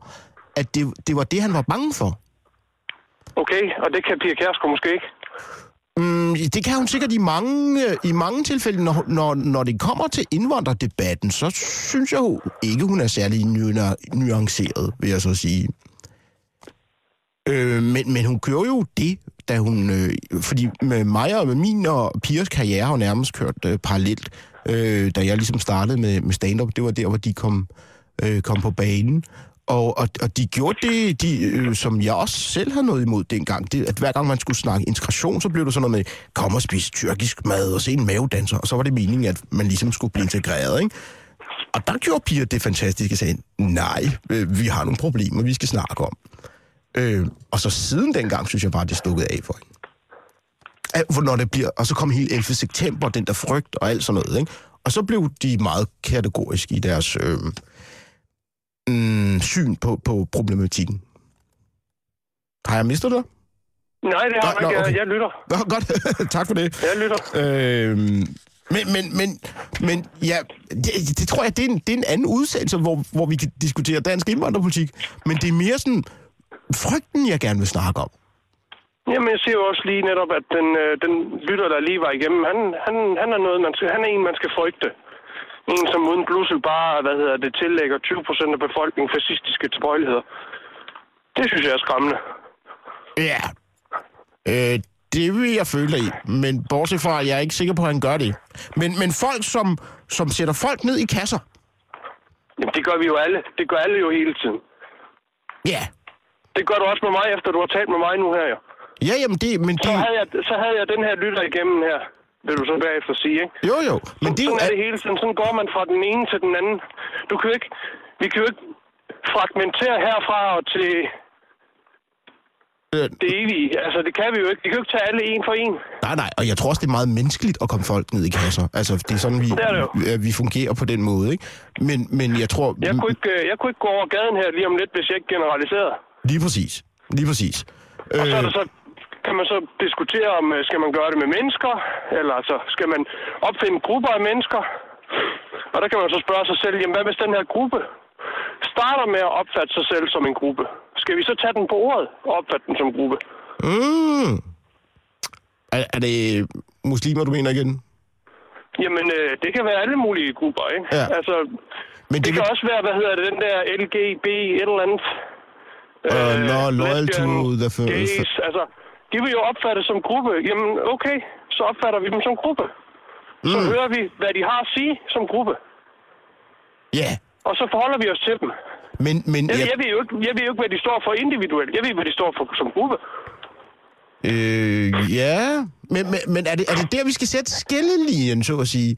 at det, det var det, han var bange for. Okay, og det kan Pia Kjærsgaard måske ikke. Mm, det kan hun sikkert i mange, øh, i mange tilfælde, når, når, når det kommer til indvandrerdebatten, så synes jeg jo ikke, hun er særlig nu- nuanceret, vil jeg så sige. Øh, men, men hun gjorde jo det, da hun... Øh, fordi med mig og med min og Piers karriere har jo nærmest kørt øh, parallelt. Øh, da jeg ligesom startede med, med stand-up, det var der, hvor de kom, øh, kom på banen. Og, og, og de gjorde det, de, øh, som jeg også selv havde noget imod dengang. Det, at hver gang man skulle snakke integration, så blev det sådan noget med, kom og spise tyrkisk mad og se en mavedanser. Og så var det meningen, at man ligesom skulle blive integreret, ikke? Og der gjorde Pia det fantastiske, sagde, nej, øh, vi har nogle problemer, vi skal snakke om. Øh, og så siden dengang, synes jeg bare, det stukket af for hende. At, hvor når det bliver, og så kom hele 11. september, den der frygt og alt sådan noget, ikke? Og så blev de meget kategoriske i deres øh, mm, syn på, på problematikken. Har jeg mistet dig? Nej, det har jeg ikke. okay. Jeg lytter. Nå, godt. (laughs) tak for det. Jeg lytter. Øh, men, men, men, men ja, det, det tror jeg, det er, en, det er en anden udsendelse, hvor, hvor vi kan diskutere dansk indvandrerpolitik. Men det er mere sådan frygten, jeg gerne vil snakke om. Jamen, jeg siger jo også lige netop, at den, øh, den lytter, der lige var igennem, han, han, han, er noget, man skal, han er en, man skal frygte. En, som uden blussel bare, hvad hedder det, tillægger 20 procent af befolkningen fascistiske tilbøjeligheder. Det synes jeg er skræmmende. Ja. Øh, det vil jeg føle i. Men bortset fra, at jeg er ikke sikker på, at han gør det. Men, men folk, som, som sætter folk ned i kasser. Jamen, det gør vi jo alle. Det gør alle jo hele tiden. Ja. Det gør du også med mig, efter du har talt med mig nu her, jo. Ja, jamen det... Men Så havde jeg, så havde jeg den her lytter igennem her, vil du så bagefter sige, ikke? jo, jo. Men det er sådan er det hele tiden. Sådan går man fra den ene til den anden. Du kan jo ikke, vi kan jo ikke fragmentere herfra og til Øh, det evige. Altså, det kan vi jo ikke. Vi kan jo ikke tage alle en for en. Nej, nej, og jeg tror også, det er meget menneskeligt at komme folk ned i kasser. Altså, det er sådan, vi, Det er det jo. vi, vi fungerer på den måde, ikke? Men, men jeg tror... Jeg kunne, ikke, øh, jeg kunne ikke gå over gaden her lige om lidt, hvis jeg ikke generaliserede. Lige præcis. Lige præcis. Og så, er Øh, der så kan man så diskutere, om øh, skal man gøre det med mennesker, eller altså, skal man opfinde grupper af mennesker. Og der kan man så spørge sig selv, jamen hvad hvis den her gruppe starter med at opfatte sig selv som en gruppe? Skal vi så tage den på ordet og opfatte den som gruppe? mm. er, er det muslimer, du mener igen? Jamen, øh, det kan være alle mulige grupper, ikke? Ja. Altså, Men det, det, kan også være, hvad hedder det, den der LGB et eller andet. Uh, no, loyal to the fir- gays, altså, de vil jo opfatte som gruppe. Jamen, okay, så opfatter vi dem som gruppe. Så Mm. hører vi, hvad de har at sige som gruppe. Ja, Og så forholder vi os til dem. men, men Jeg, jeg, jeg, ved jo ikke, jeg ved jo ikke, hvad de står for individuelt. Jeg ved, hvad de står for som gruppe. øh, ja, men, men, men er, det, er det der, vi skal sætte skillelinjen, så at sige?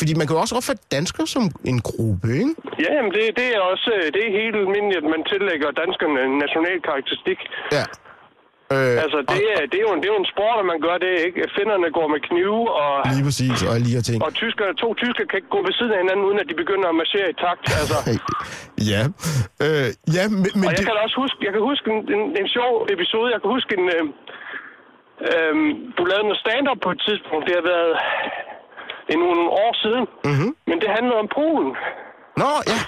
Fordi man kan jo også opfatte danskere som en gruppe, ikke? Ja, jamen det, det er også øh, det er helt almindeligt, at man tillægger danskerne en national karakteristik. Ja. Øh, Altså, det er, det, er jo en, det er jo en sport, at man gør det, ikke? Finderne går med knive, og, Lige præcis, og her ting. og tyskere, to tyskere kan ikke gå ved siden af hinanden, uden at de begynder at marchere i takt. Altså. (laughs) Ja, øh, ja men, men Og jeg det, kan også huske, jeg kan huske en, en, en sjov episode. Jeg kan huske en... Øh, øh, du lavede noget stand-up på et tidspunkt. Det har været det er nogle år siden. Mhm. Men det handlede om Polen. Nå, ja,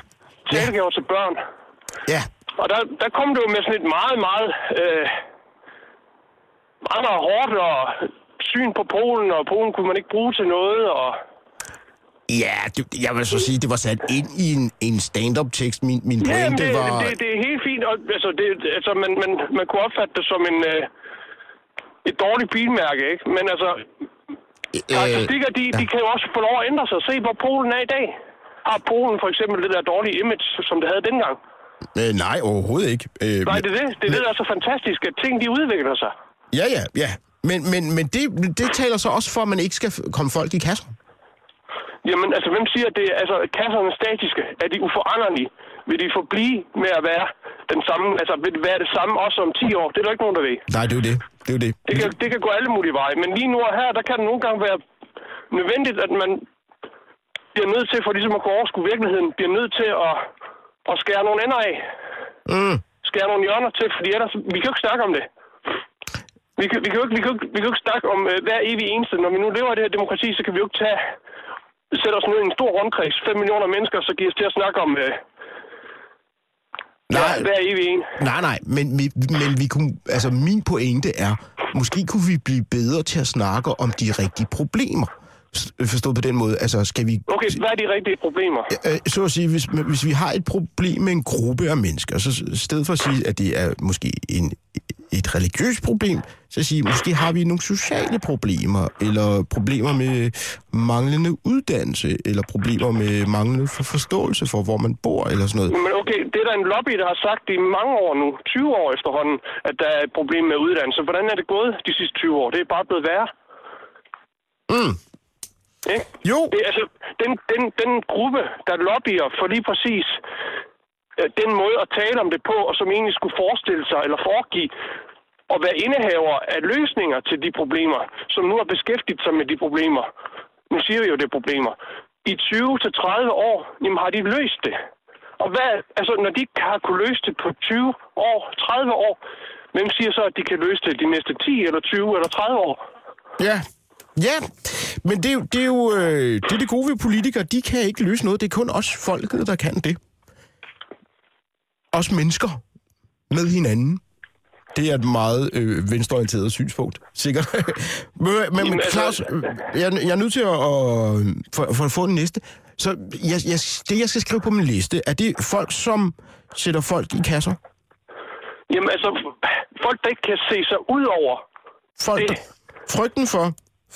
Talegaver til børn. ja, Og der, der kom det jo med sådan et meget, meget... Øh, meget, meget hårdt og syn på Polen, og Polen kunne man ikke bruge til noget, og... ja, det, jeg vil så sige, det var sat ind i en, en stand-up-tekst. Min, min Ja, pointe det, var... det, det er helt fint. Og, altså, det, altså man, man, man kunne opfatte det som en, øh, et dårligt bilmærke, ikke? Men altså, karakteristikker, de, de kan jo også få lov at ændre sig. Se, hvor Polen er i dag. Har Polen for eksempel det der dårlige image, som det havde dengang? Øh, nej, overhovedet ikke. Øh, Nej, det er det. Det er det, der er så fantastisk, at ting de udvikler sig. Ja, ja, ja. Men, men, men det, det taler så også for, at man ikke skal komme folk i kasser. Jamen, altså, hvem siger, at det altså, kasserne er statiske? Er de uforanderlige? Vil de forblive med at være den samme, altså, vil det være det samme også om 10 år? Det er der ikke nogen, der ved. Nej, det er jo det. Det er jo det. Det kan, det kan gå alle mulige veje, men lige nu og her, der kan det nogle gange være nødvendigt, at man bliver nødt til, for ligesom at kunne overskue virkeligheden, bliver nødt til at, at skære nogle ender af. Mm. Skære nogle hjørner til, fordi ellers, vi kan jo ikke snakke om det. Vi kan, vi kan, jo, ikke, vi kan, jo, ikke- vi kan jo ikke snakke om uh, hver evig eneste. Når vi nu lever i det her demokrati, så kan vi jo ikke tage, sætte os ned i en stor rundkreds, 5 millioner mennesker, så giver os til at snakke om uh, Nej, hver, hver evig en. nej, nej, men, vi, men vi kunne, altså min pointe er, måske kunne vi blive bedre til at snakke om de rigtige problemer. Forstået på den måde, altså skal vi... Okay, hvad er de rigtige problemer? Øh, så at sige, hvis, hvis vi har et problem med en gruppe af mennesker, så i stedet for at sige, at det er måske en, et religiøst problem, så sige, måske har vi nogle sociale problemer, eller problemer med manglende uddannelse, eller problemer med manglende for forståelse for, hvor man bor, eller sådan noget. Men okay, det er der en lobby, der har sagt i mange år nu, 20 år efterhånden, at der er et problem med uddannelse. Hvordan er det gået de sidste 20 år? Det er bare blevet værre. Mm. Ikke? Jo, Det, er altså, den, den, den gruppe, der lobbyer for lige præcis Øh, den måde at tale om det på, og som egentlig skulle forestille sig eller foregive at være indehaver af løsninger til de problemer, som nu har beskæftiget sig med de problemer. Nu siger vi jo, det er problemer. I 20-30 år, jamen har de løst det. Og hvad, altså, når de ikke har kunne løse det på 20 år, 30 år, hvem siger så, at de kan løse det de næste 10 eller 20 eller 30 år? Ja. Ja, men det, det er jo det, er øh, det gode ved politikere. De kan ikke løse noget. Det er kun os folket, der kan det. Os mennesker med hinanden. Det er et meget øh, venstreorienteret synspunkt, sikkert. (laughs) men men altså- Claus, øh, jeg, jeg er nødt til at, at for, for at få den næste. Så jeg, jeg, det, jeg skal skrive på min liste, er det folk, som sætter folk i kasser? Jamen altså, folk, der ikke kan se sig ud over Folk, Det- der, frygten for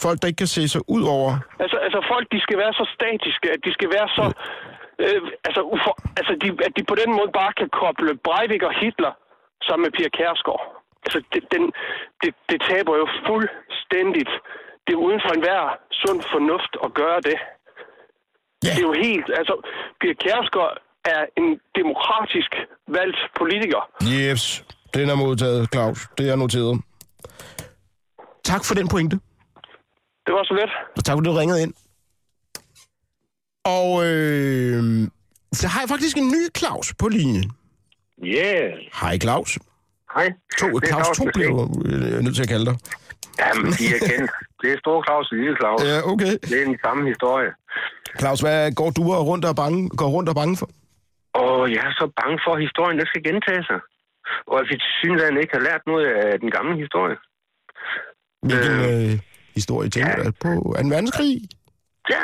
folk, der ikke kan se sig ud over... Altså, altså folk, de skal være så statiske, at de skal være så... Øh, altså, ufor, altså de, at de på den måde bare kan koble Breivik og Hitler sammen med Pia Kærsgaard. Altså, det, den, det, det taber jo fuldstændigt. Det er uden for enhver sund fornuft at gøre det. Ja. Det er jo helt... Altså, Pia Kærsgaard er en demokratisk valgt politiker. Yes, den er modtaget, Claus. Det er noteret. Tak for den pointe. Det var så let. Og tak, fordi du ringede ind. Og øh, så har jeg faktisk en ny Claus på linjen. Yeah. Hej, Claus. Hej. To, Det er Claus 2 Claus bliver du øh, nødt til at kalde dig. Jamen, de er kendt. Det er Stor Claus og Lille Claus. Ja, okay. Det er den samme historie. Claus, hvad går du og rundt og bange, går rundt og bange for? Og jeg er så bange for, at historien den skal gentage sig. Og at vi til ikke har lært noget af den gamle historie. Hvilken Øh, øh, historie tænker ja. du på? 2. verdenskrig? Ja,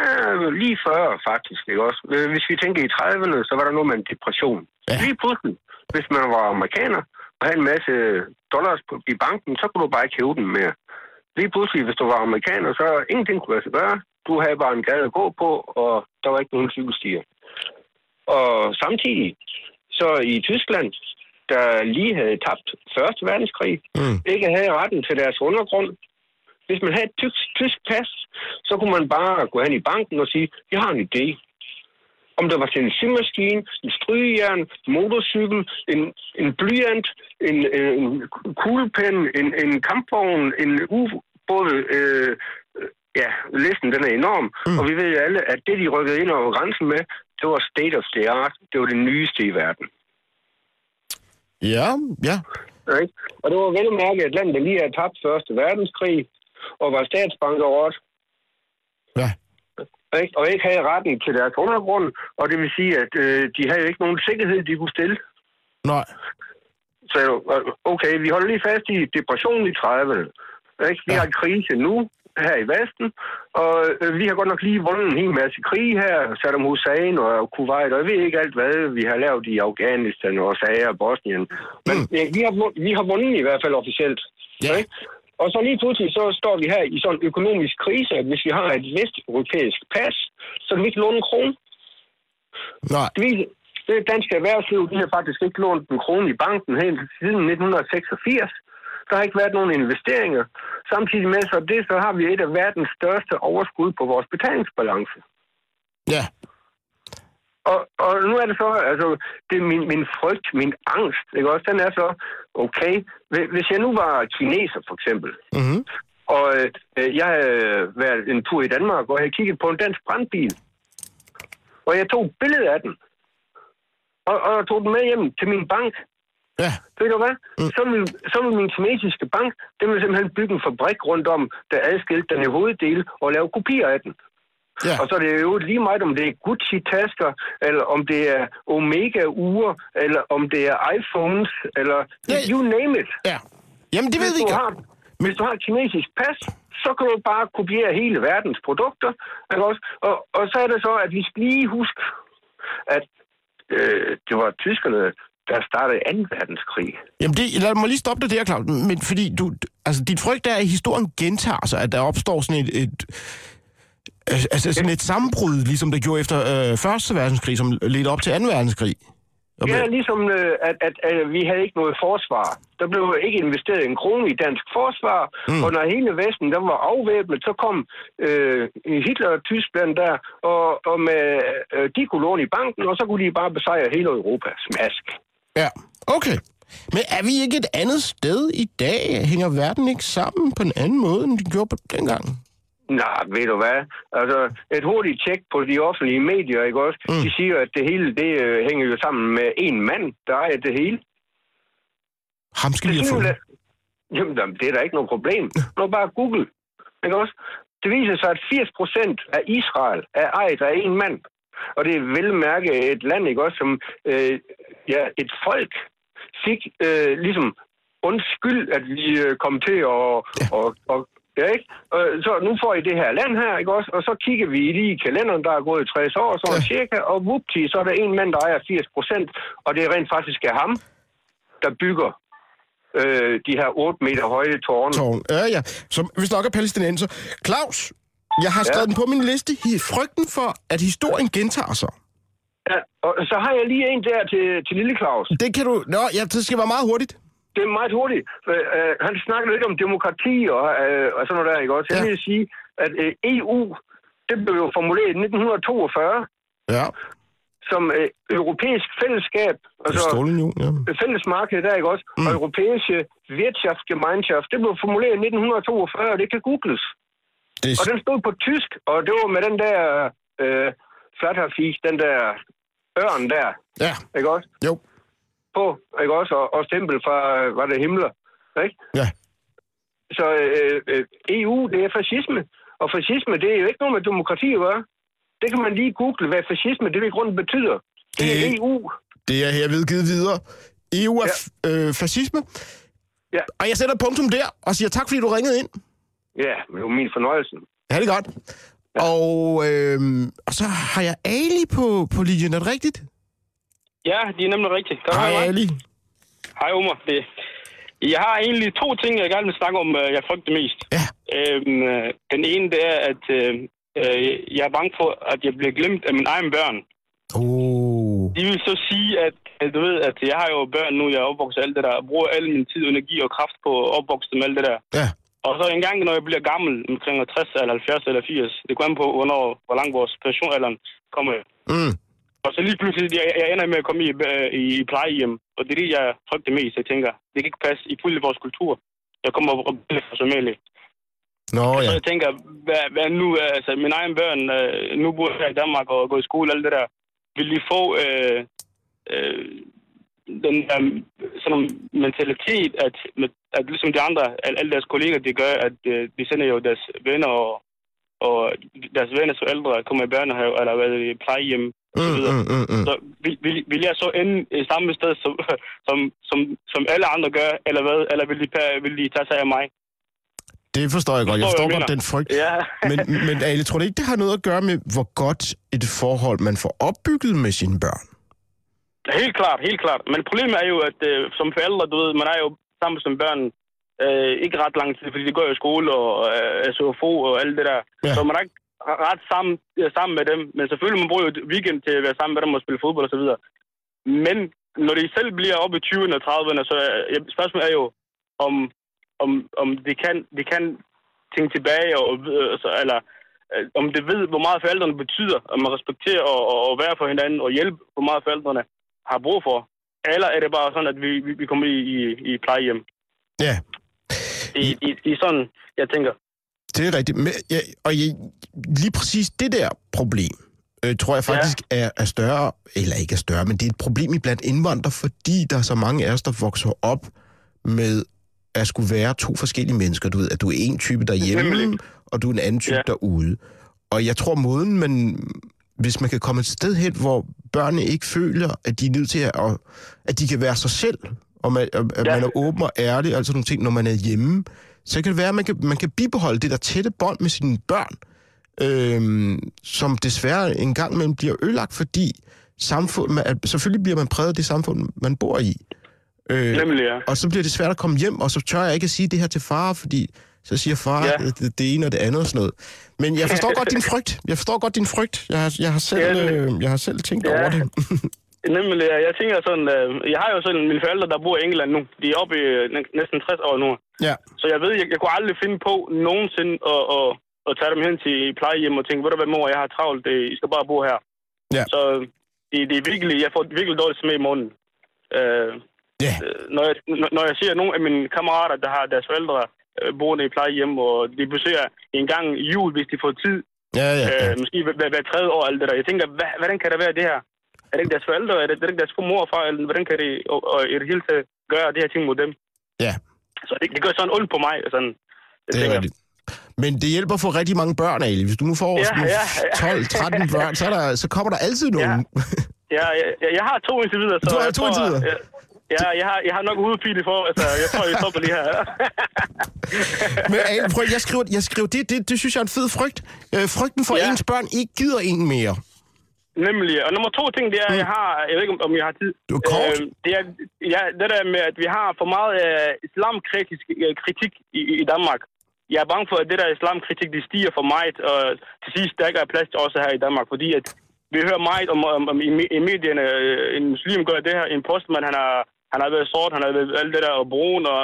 lige før faktisk, ikke også? Øh, Hvis vi tænker i 30'erne, så var der noget med en depression. Ja. Lige pludselig, hvis man var amerikaner og havde en masse dollars i banken, så kunne du bare ikke hæve dem mere. Lige pludselig, hvis du var amerikaner, så ingenting kunne lade sig gøre. Du havde bare en gade at gå på, og der var ikke nogen cykelstier. Og samtidig, så i Tyskland, der lige havde tabt Første verdenskrig, Mm. ikke havde retten til deres undergrund. Hvis man havde et tysk, tysk pas, så kunne man bare gå hen i banken og sige, jeg har en idé. Om der var til en symaskine, en strygejern, en motorcykel, en, en blyant, en, en kuglepen, en, en kampvogn, en ubåd, øh, ja, listen den er enorm. Mm. Og vi ved jo alle, at det, de rykkede ind over grænsen med, det var state of the art. Det var det nyeste i verden. Ja, ja. Ikke? Og det var vel mærke et land, der lige havde tabt Første Verdenskrig, og var statsbankerot, Ja. ikke? og ikke havde retten til deres undergrund, og det vil sige, at øh, de havde ikke nogen sikkerhed, de kunne stille. Nej. Så øh, okay, vi holder lige fast i depressionen i 30'erne. Ikke? Vi Ja. har krise nu her i Vesten, og øh, vi har godt nok lige vundet en hel masse krig her, Saddam Hussein og Kuwait, og jeg ved ikke alt, hvad vi har lavet i Afghanistan og Sager og Bosnien. Men Mm. ja, vi, har, vi har vundet i hvert fald officielt. Ja. Ikke? Og så lige pludselig, så står vi her i sådan en økonomisk krise, at hvis vi har et vesteuropæisk pas, så kan vi ikke låne en krone. Nej. Det danske erhvervsliv, de har faktisk ikke lånt en krone i banken helt siden 1986. Der har ikke været nogen investeringer. Samtidig med så det, så har vi et af verdens største overskud på vores betalingsbalance. Ja. Og, og nu er det så, altså, det er min, min frygt, min angst, ikke også? Den er så, okay, hvi- hvis jeg nu var kineser, for eksempel, Mm-hmm. og øh, jeg havde været en tur i Danmark, og jeg havde kigget på en dansk brandbil, og jeg tog et billede af den, og, og jeg tog den med hjem til min bank, Ja. ved du hvad? Mm. Så, vil, så vil min kinesiske bank, den vil simpelthen bygge en fabrik rundt om, der adskilte den i hoveddele, og lave kopier af den. Ja. Og så er det jo lige meget, om det er Gucci-tasker, eller om det er Omega-ure, eller om det er iPhones, eller Ja. you name it. Ja. Jamen, det ved vi ikke. har, hvis du har et kinesisk pas, så kan du bare kopiere hele verdens produkter. Ikke også? Og, og så er det så, at vi skal lige huske, at øh, det var tyskerne, der startede 2. verdenskrig. Jamen, det, lad mig lige stoppe dig der, Claus. Men fordi du, altså, dit frygt er, at historien gentager sig, at der opstår sådan et, et altså sådan et sammenbrud, ligesom det gjorde efter øh, Første verdenskrig, som ledte op til 2. verdenskrig. Ja, ligesom øh, at, at, at vi havde ikke noget forsvar. Der blev ikke investeret en krone i dansk forsvar, mm. og når hele Vesten der var afvæbnet, så kom øh, Hitler og Tyskland der, og, og med, øh, de kunne låne i banken, og så kunne de bare besejre hele Europa. Smask. Ja, okay. Men er vi ikke et andet sted i dag? Hænger verden ikke sammen på en anden måde, end den gjorde på dengang? Nej, ved du hvad? Altså, et hurtigt tjek på de offentlige medier, ikke også? Mm. De siger, at det hele, det øh, hænger jo sammen med en mand, der ejer det hele. Ham skal vi have fundet. Jamen, jamen, det er da ikke noget problem. Nu bare Google. Ikke også? Det viser sig, at 80 procent af Israel er ejet af en mand. Og det er vel mærke et land, ikke også, som øh, ja, et folk fik øh, ligesom undskyld, at vi øh, kom til at... Og, og, ja, ikke? Og, så nu får I det her land her, ikke også? Og så kigger vi lige i kalenderen, der er gået 60 år, så Ja. cirka, og whoopty, så er der en mand, der ejer 80 procent, og det er rent faktisk er ham, der bygger øh, de her 8 meter høje tårne. Tårn. Ja, ja. Som hvis nok er palæstinenser. Claus, jeg har skrevet Ja. den på min liste. Frygten for, at historien gentager sig. Ja, og så har jeg lige en der til, til Lille Claus. Det kan du... Nå, ja, det skal være meget hurtigt. Det er meget hurtigt. Øh, øh, han snakker lidt om demokrati og, øh, og sådan noget der, ikke også? Jeg Ja. vil sige, at øh, EU, det blev jo formuleret i 1942 Ja. som øh, europæisk fællesskab, altså Stålunion, ja. et fælles marked der, ikke også? Mm. Og europæiske Wirtschaftsgemeinschaft, det blev formuleret i 1942, og det kan googles. Det Og den stod på tysk, og det var med den der øh, flatterfis, den der ørn der, Ja, ikke også? jo. På, ikke også? Og, og stempel fra, øh, var det Himmler, ikke? Ja. Så øh, øh, EU, det er fascisme. Og fascisme, det er jo ikke noget med demokrati at gøre. Det kan man lige google, hvad fascisme, det i grunden betyder. Det er Det- EU. Det er herved givet videre. EU er f- øh, fascisme. Ja. Og jeg sætter punktum der og siger tak, fordi du ringede ind. Ja, men det var min fornøjelse. Ja, det er godt. Og, øh, og så har jeg Ali på, på linjen. Er det rigtigt? Ja, det er nemlig rigtigt. Kan Hej? Ali. Hej, Omar. Det. Jeg har egentlig to ting, jeg gerne vil snakke om, øh, jeg frygter mest. Ja. Øhm, øh, den ene, det er, at øh, øh, jeg er bange for, at jeg bliver glemt af mine egne børn. Oh. De vil så sige, at at du ved, at jeg har jo børn nu, jeg er opvokset alt det der, og bruger al min tid, energi og kraft på at opvokse dem alt det der. Ja. Og så en gang, når jeg bliver gammel, omkring 60 eller 70 eller 80, det går an på, hvornår, hvor langt vores pensionalderen kommer. Mm. Og så lige pludselig, jeg, jeg ender med at komme i, øh, i, i plejehjem, og det er det, jeg frygter mest. Jeg tænker, det kan ikke passe i fuldt vores kultur. Jeg kommer op fra Somalia. Nå, Ja. Så jeg tænker, hvad, hvad nu, altså mine egne børn, øh, nu bor jeg i Danmark og går i skole og alt det der, vil de få øh, øh, den der sådan en mentalitet, at, at ligesom de andre, al- alle deres kolleger, de gør, at øh, de sender jo deres venner og, og deres venners forældre kommer i børnehave eller hvad plejehjem så Mm, mm, mm, mm. Så vil, vil, vil jeg så ende i samme sted, som, som, som, som alle andre gør, eller hvad? Eller vil de, vil de tage sig af mig? Det forstår jeg godt. Jeg Forstår, godt den frygt. Ja. (laughs) Men, men Ali, tror du ikke, det har noget at gøre med, hvor godt et forhold man får opbygget med sine børn? Helt klart, helt klart. Men problemet er jo, at øh, som forældre, du ved, man er jo sammen som børn øh, ikke ret lang tid, fordi de går jo i skole og øh, SFO og alt det der. Ja. Så man er ikke ret sammen, sammen med dem. Men selvfølgelig, man bruger jo weekend til at være sammen med dem og spille fodbold og så videre. Men når de selv bliver oppe i 20'erne og 30'erne, så er, spørgsmålet er jo, om, om, om de, kan, de kan tænke tilbage, og, øh, så, eller øh, om det ved, hvor meget forældrene betyder, at man respekterer og, og, og være for hinanden og hjælpe, hvor meget forældrene har brug for. Eller er det bare sådan, at vi, vi, vi kommer i, i, i plejehjem? Ja, Det, det, det er sådan, jeg tænker. Det er rigtigt. Men, ja, og jeg, lige præcis det der problem, øh, tror jeg faktisk ja. er, er større, eller ikke er større, men det er et problem i blandt indvandrere, fordi der er så mange af os, der vokser op med at skulle være to forskellige mennesker. Du ved, at du er en type derhjemme, og du er en anden type ja. Derude. Og jeg tror, måden man... Hvis man kan komme et sted hen, hvor børnene ikke føler, at de er nødt til at, at, de kan være sig selv, og man, at ja. Man er åben og ærlig, sådan nogle ting, når man er hjemme, så kan det være, at man kan, man kan bibeholde det der tætte bånd med sine børn, øhm, som desværre en gang imellem bliver ødelagt, fordi samfund, man, at selvfølgelig bliver man præget af det samfund, man bor i. Øh, Nemlig, ja. og så bliver det svært at komme hjem, og så tør jeg ikke at sige det her til far, fordi så siger far Ja. det, det ene og det andet og sådan noget. Men jeg forstår godt din frygt. Jeg forstår godt din frygt. Jeg har, jeg har, selv, Ja, øh, jeg har selv tænkt Ja. over det. (laughs) Nemlig, jeg tænker sådan, øh, jeg har jo sådan mine forældre, der bor i England nu. De er oppe i øh, næ- næsten 60 år nu. ja. Så jeg ved, jeg, jeg kunne aldrig finde på nogensinde at, at, at tage dem hen til plejehjem og tænke, ved du hvad mor, jeg har travlt, det, I skal bare bo her. Ja. Så det, det er virkelig, jeg får virkelig dårligt smag i munden. Øh, øh, når, jeg, når- jeg ser nogle af mine kammerater, der har deres forældre øh, boende i plejehjem, og de besøger en gang i jul, hvis de får tid, Ja, ja, ja. øh, måske hver, hver tredje år, alt det der. Jeg tænker, hvad, hvordan kan der være det her? Er det ikke deres forældre? Er det, er det ikke deres mor og far? Eller hvordan kan det og, og i det hele taget gøre det her ting mod dem? Ja. Så det, det gør sådan ondt på mig. Sådan, Det er rigtigt. Men det hjælper få rigtig mange børn, Ali. Hvis du nu får Ja, ja, ja. 12-13 (laughs) børn, så, er der, så kommer der altid nogen. Ja, jeg, jeg, jeg har to indtil videre. Så Du har to indtil videre? Ja, ja jeg, har, jeg har nok hovedpine for. Altså, jeg tror, jeg stopper lige her. (laughs) Men Ali, prøv, jeg skriver, jeg skriver det, det, det synes jeg er en fed frygt. Øh, frygten for, Ja. ens børn ikke gider en mere. Nemlig. Og nummer to ting, det er, at jeg har... Jeg ved ikke, om- jeg har tid. Du er kort. Øh, det er ja, det der med, at vi har for meget øh, islamkritisk øh, kritik i, i Danmark. Jeg er bange for, at det der islamkritik, det stiger for meget, og til sidst der ikke er plads til også her i Danmark, fordi at vi hører meget om, om, om i, i medierne, øh, en muslim gør det her, en postmand, han har, han har været sort, han har været alt det der, og brun, og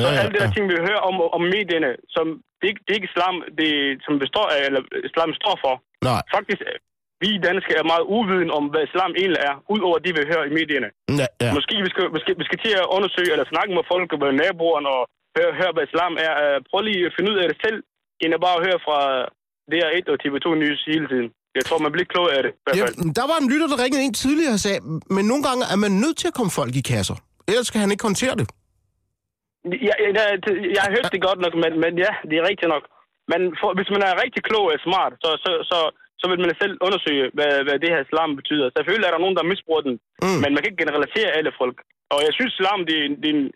så Ja, ja, alle det der ja. ting, vi hører om, om medierne, som det, ikke- det er ikke islam, det, som består af, eller islam står for. Nej. Faktisk, øh, vi danskere er meget uviden om, hvad islam egentlig er, udover det, vi hører i medierne. Ja, ja. Måske vi skal, vi, skal, vi skal til at undersøge eller snakke med folk og med naboerne og høre, høre, hvad islam er. Uh, prøv lige at finde ud af det selv, end at bare høre fra DR1 og TV2 News hele tiden. Jeg tror, man bliver klog af det. Ja, der var en lytter, der ringede ind tidligere og sagde, men nogle gange er man nødt til at komme folk i kasser. Ellers kan han ikke håndtere det. Jeg, jeg, jeg, jeg har hørt det godt nok, men, men ja, det er rigtigt nok. Men for, hvis man er rigtig klog og smart, så, så, så, så vil man selv undersøge, hvad, hvad det her islam betyder. Selvfølgelig er der nogen, der misbruger den, Mm. mm. men man kan ikke generalisere alle folk. Og jeg synes, islam det er, en- det er en,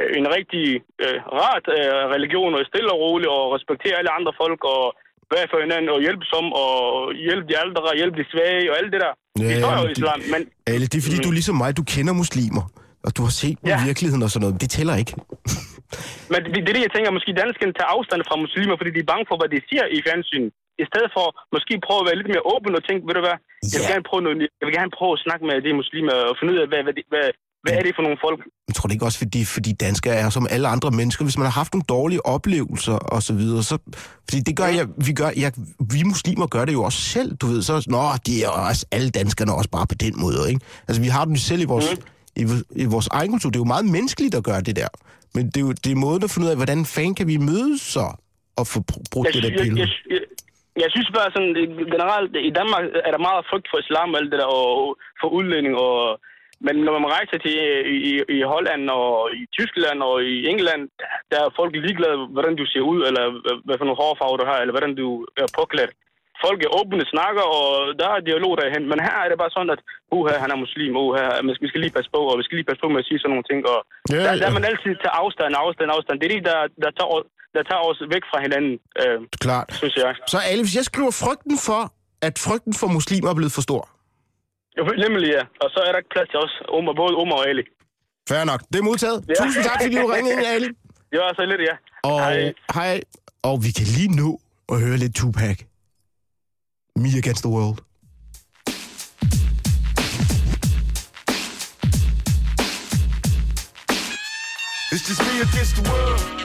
øh, en rigtig øh, ret øh, religion, og stille og rolig, og respektere alle andre folk, og være for hinanden, og hjælpe som, og hjælpe de ældre, og hjælpe de svage, og alt det der. Ja, det står jo islam, men Ale, det er fordi, du er ligesom mig, du kender muslimer. Og du har set Ja. virkeligheden og sådan noget. Det tæller ikke. (laughs) Men det, det er det, jeg tænker, måske danskerne tager afstand fra muslimer, fordi de er bange for, hvad de siger i fjernsynet. I stedet for måske prøve at være lidt mere åben og tænke, ved du hvad, jeg vil, gerne prøve noget, jeg vil gerne prøve at snakke med de muslimer og finde ud af, hvad, hvad, de- hvad, hvad er det for nogle folk? Jeg tror det ikke også, fordi, fordi danskere er som alle andre mennesker. Hvis man har haft nogle dårlige oplevelser og så videre, så... Fordi det gør jeg, vi gør, jeg, vi muslimer gør det jo også selv, du ved. Så, nå, det er også alle danskerne også bare på den måde, ikke? Altså, vi har dem selv i vores, mm. i, i vores egen kultur. Det er jo meget menneskeligt at gøre det der. Men det er jo det er måden at finde ud af, hvordan fanden kan vi mødes så og få br- brugt Jeg, det der billede. jeg, jeg, jeg synes bare sådan, generelt i Danmark er der meget frygt for islam og alt det der, og for udlænding. Og, men når man rejser til i, i, i Holland og i Tyskland og i England, der er folk ligeglade, hvordan du ser ud, eller hvad, for nogle hårfarve du har, eller hvordan du er påklædt. Folk er åbne, snakker, og der er dialog derhen. Men her er det bare sådan, at uha, han er muslim, uha, men vi skal lige passe på, og vi skal lige passe på med at sige sådan nogle ting. Og Ja, der, der er man altid til afstand, afstand, afstand. Det er det, der, der, tager, der tager os væk fra hinanden, øh, Klart. synes jeg. Så Ale, hvis jeg skriver frygten for, at frygten for muslimer er blevet for stor. Jo, Nemlig, ja. Og så er der ikke plads til os, Omar, både Omar og Ali. Fair nok. Det er modtaget. Ja. Tusind tak, fordi du ringede ind, Ali. (laughs) Det var altså lidt, ja. Og Hej. hej. Og vi kan lige nå at høre lidt Tupac. Me Against the World. It's just me against the world.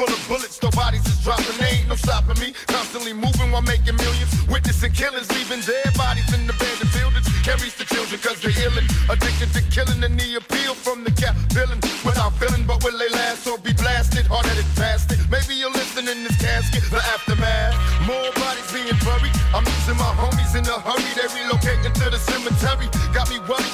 Full of bullets, no bodies is dropping. Ain't no stopping me. Constantly moving while making millions. Witnessing killings, leaving dead bodies in abandoned buildings. Carries the children cause they're illin'. Addicted to killing and the appeal from the cap villain. Without feeling, but will they last or be blasted? Hard-headed bastard. Maybe you're listening in this casket, the aftermath. More bodies being buried. I'm losing my homies in a hurry. They relocating to the cemetery. Got me worried,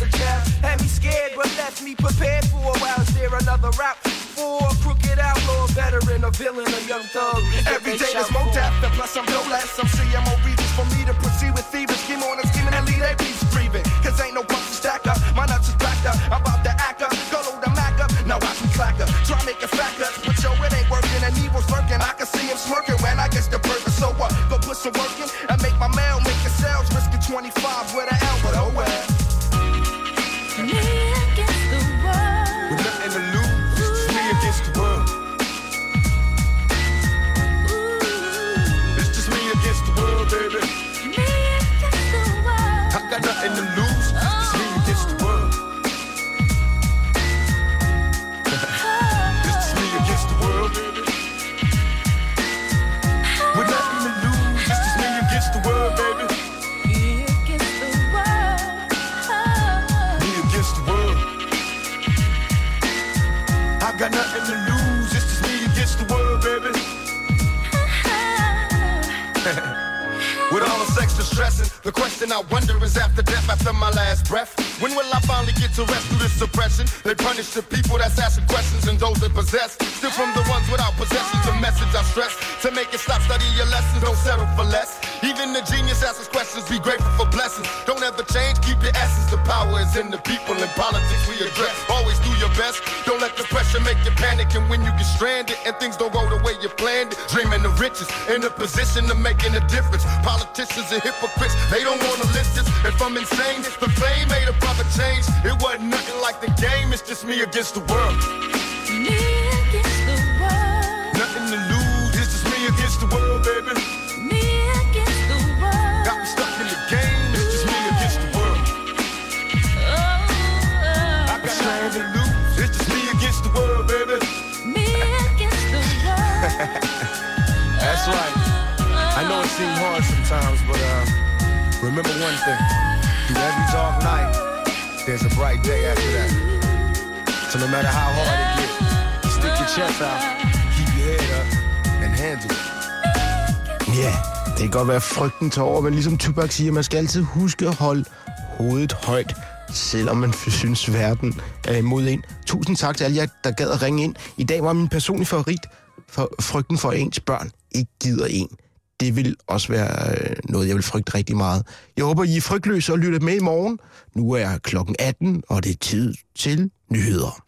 as a child had me scared, but left me prepared for a while. Is there another route for a crooked outlaw, veteran, a villain, a young thug? The question I wonder is after death, after my last breath, when will I finally get to rest through this suppression? They punish the people that's asking questions and those that possess. Still from the ones without possessions, the message I stress. To make it stop, study your lessons, don't settle for less. Even the genius asks questions, be grateful for blessings. Don't ever change, keep your essence. The power is in the people in politics we address. Always do your best. Don't let the pressure make you panic. And when you get stranded and things don't go the way you planned it, dreaming of riches in a position of making a difference. Politicians and hypocrites, they don't want to listen. If I'm insane, the fame made a brother change. It wasn't nothing like the game, it's just me against the world. Right. I know it seems hard sometimes, but uh, remember one thing. Through every dark night, there's a bright day after that. So no matter how hard it gets, stick your chest out, keep your head up, and handle it. Ja, det kan godt være frygten til over, men ligesom Tupac siger, man skal altid huske at holde hovedet højt, selvom man synes, verden er imod en. Tusind tak til alle jer, der gad at ringe ind. I dag var min personlige favorit for frygten for, ens børn ikke gider en. Det vil også være øh, noget, jeg vil frygte rigtig meget. Jeg håber, I er frygtløse og lytter med i morgen. Nu er klokken 18, og det er tid til nyheder.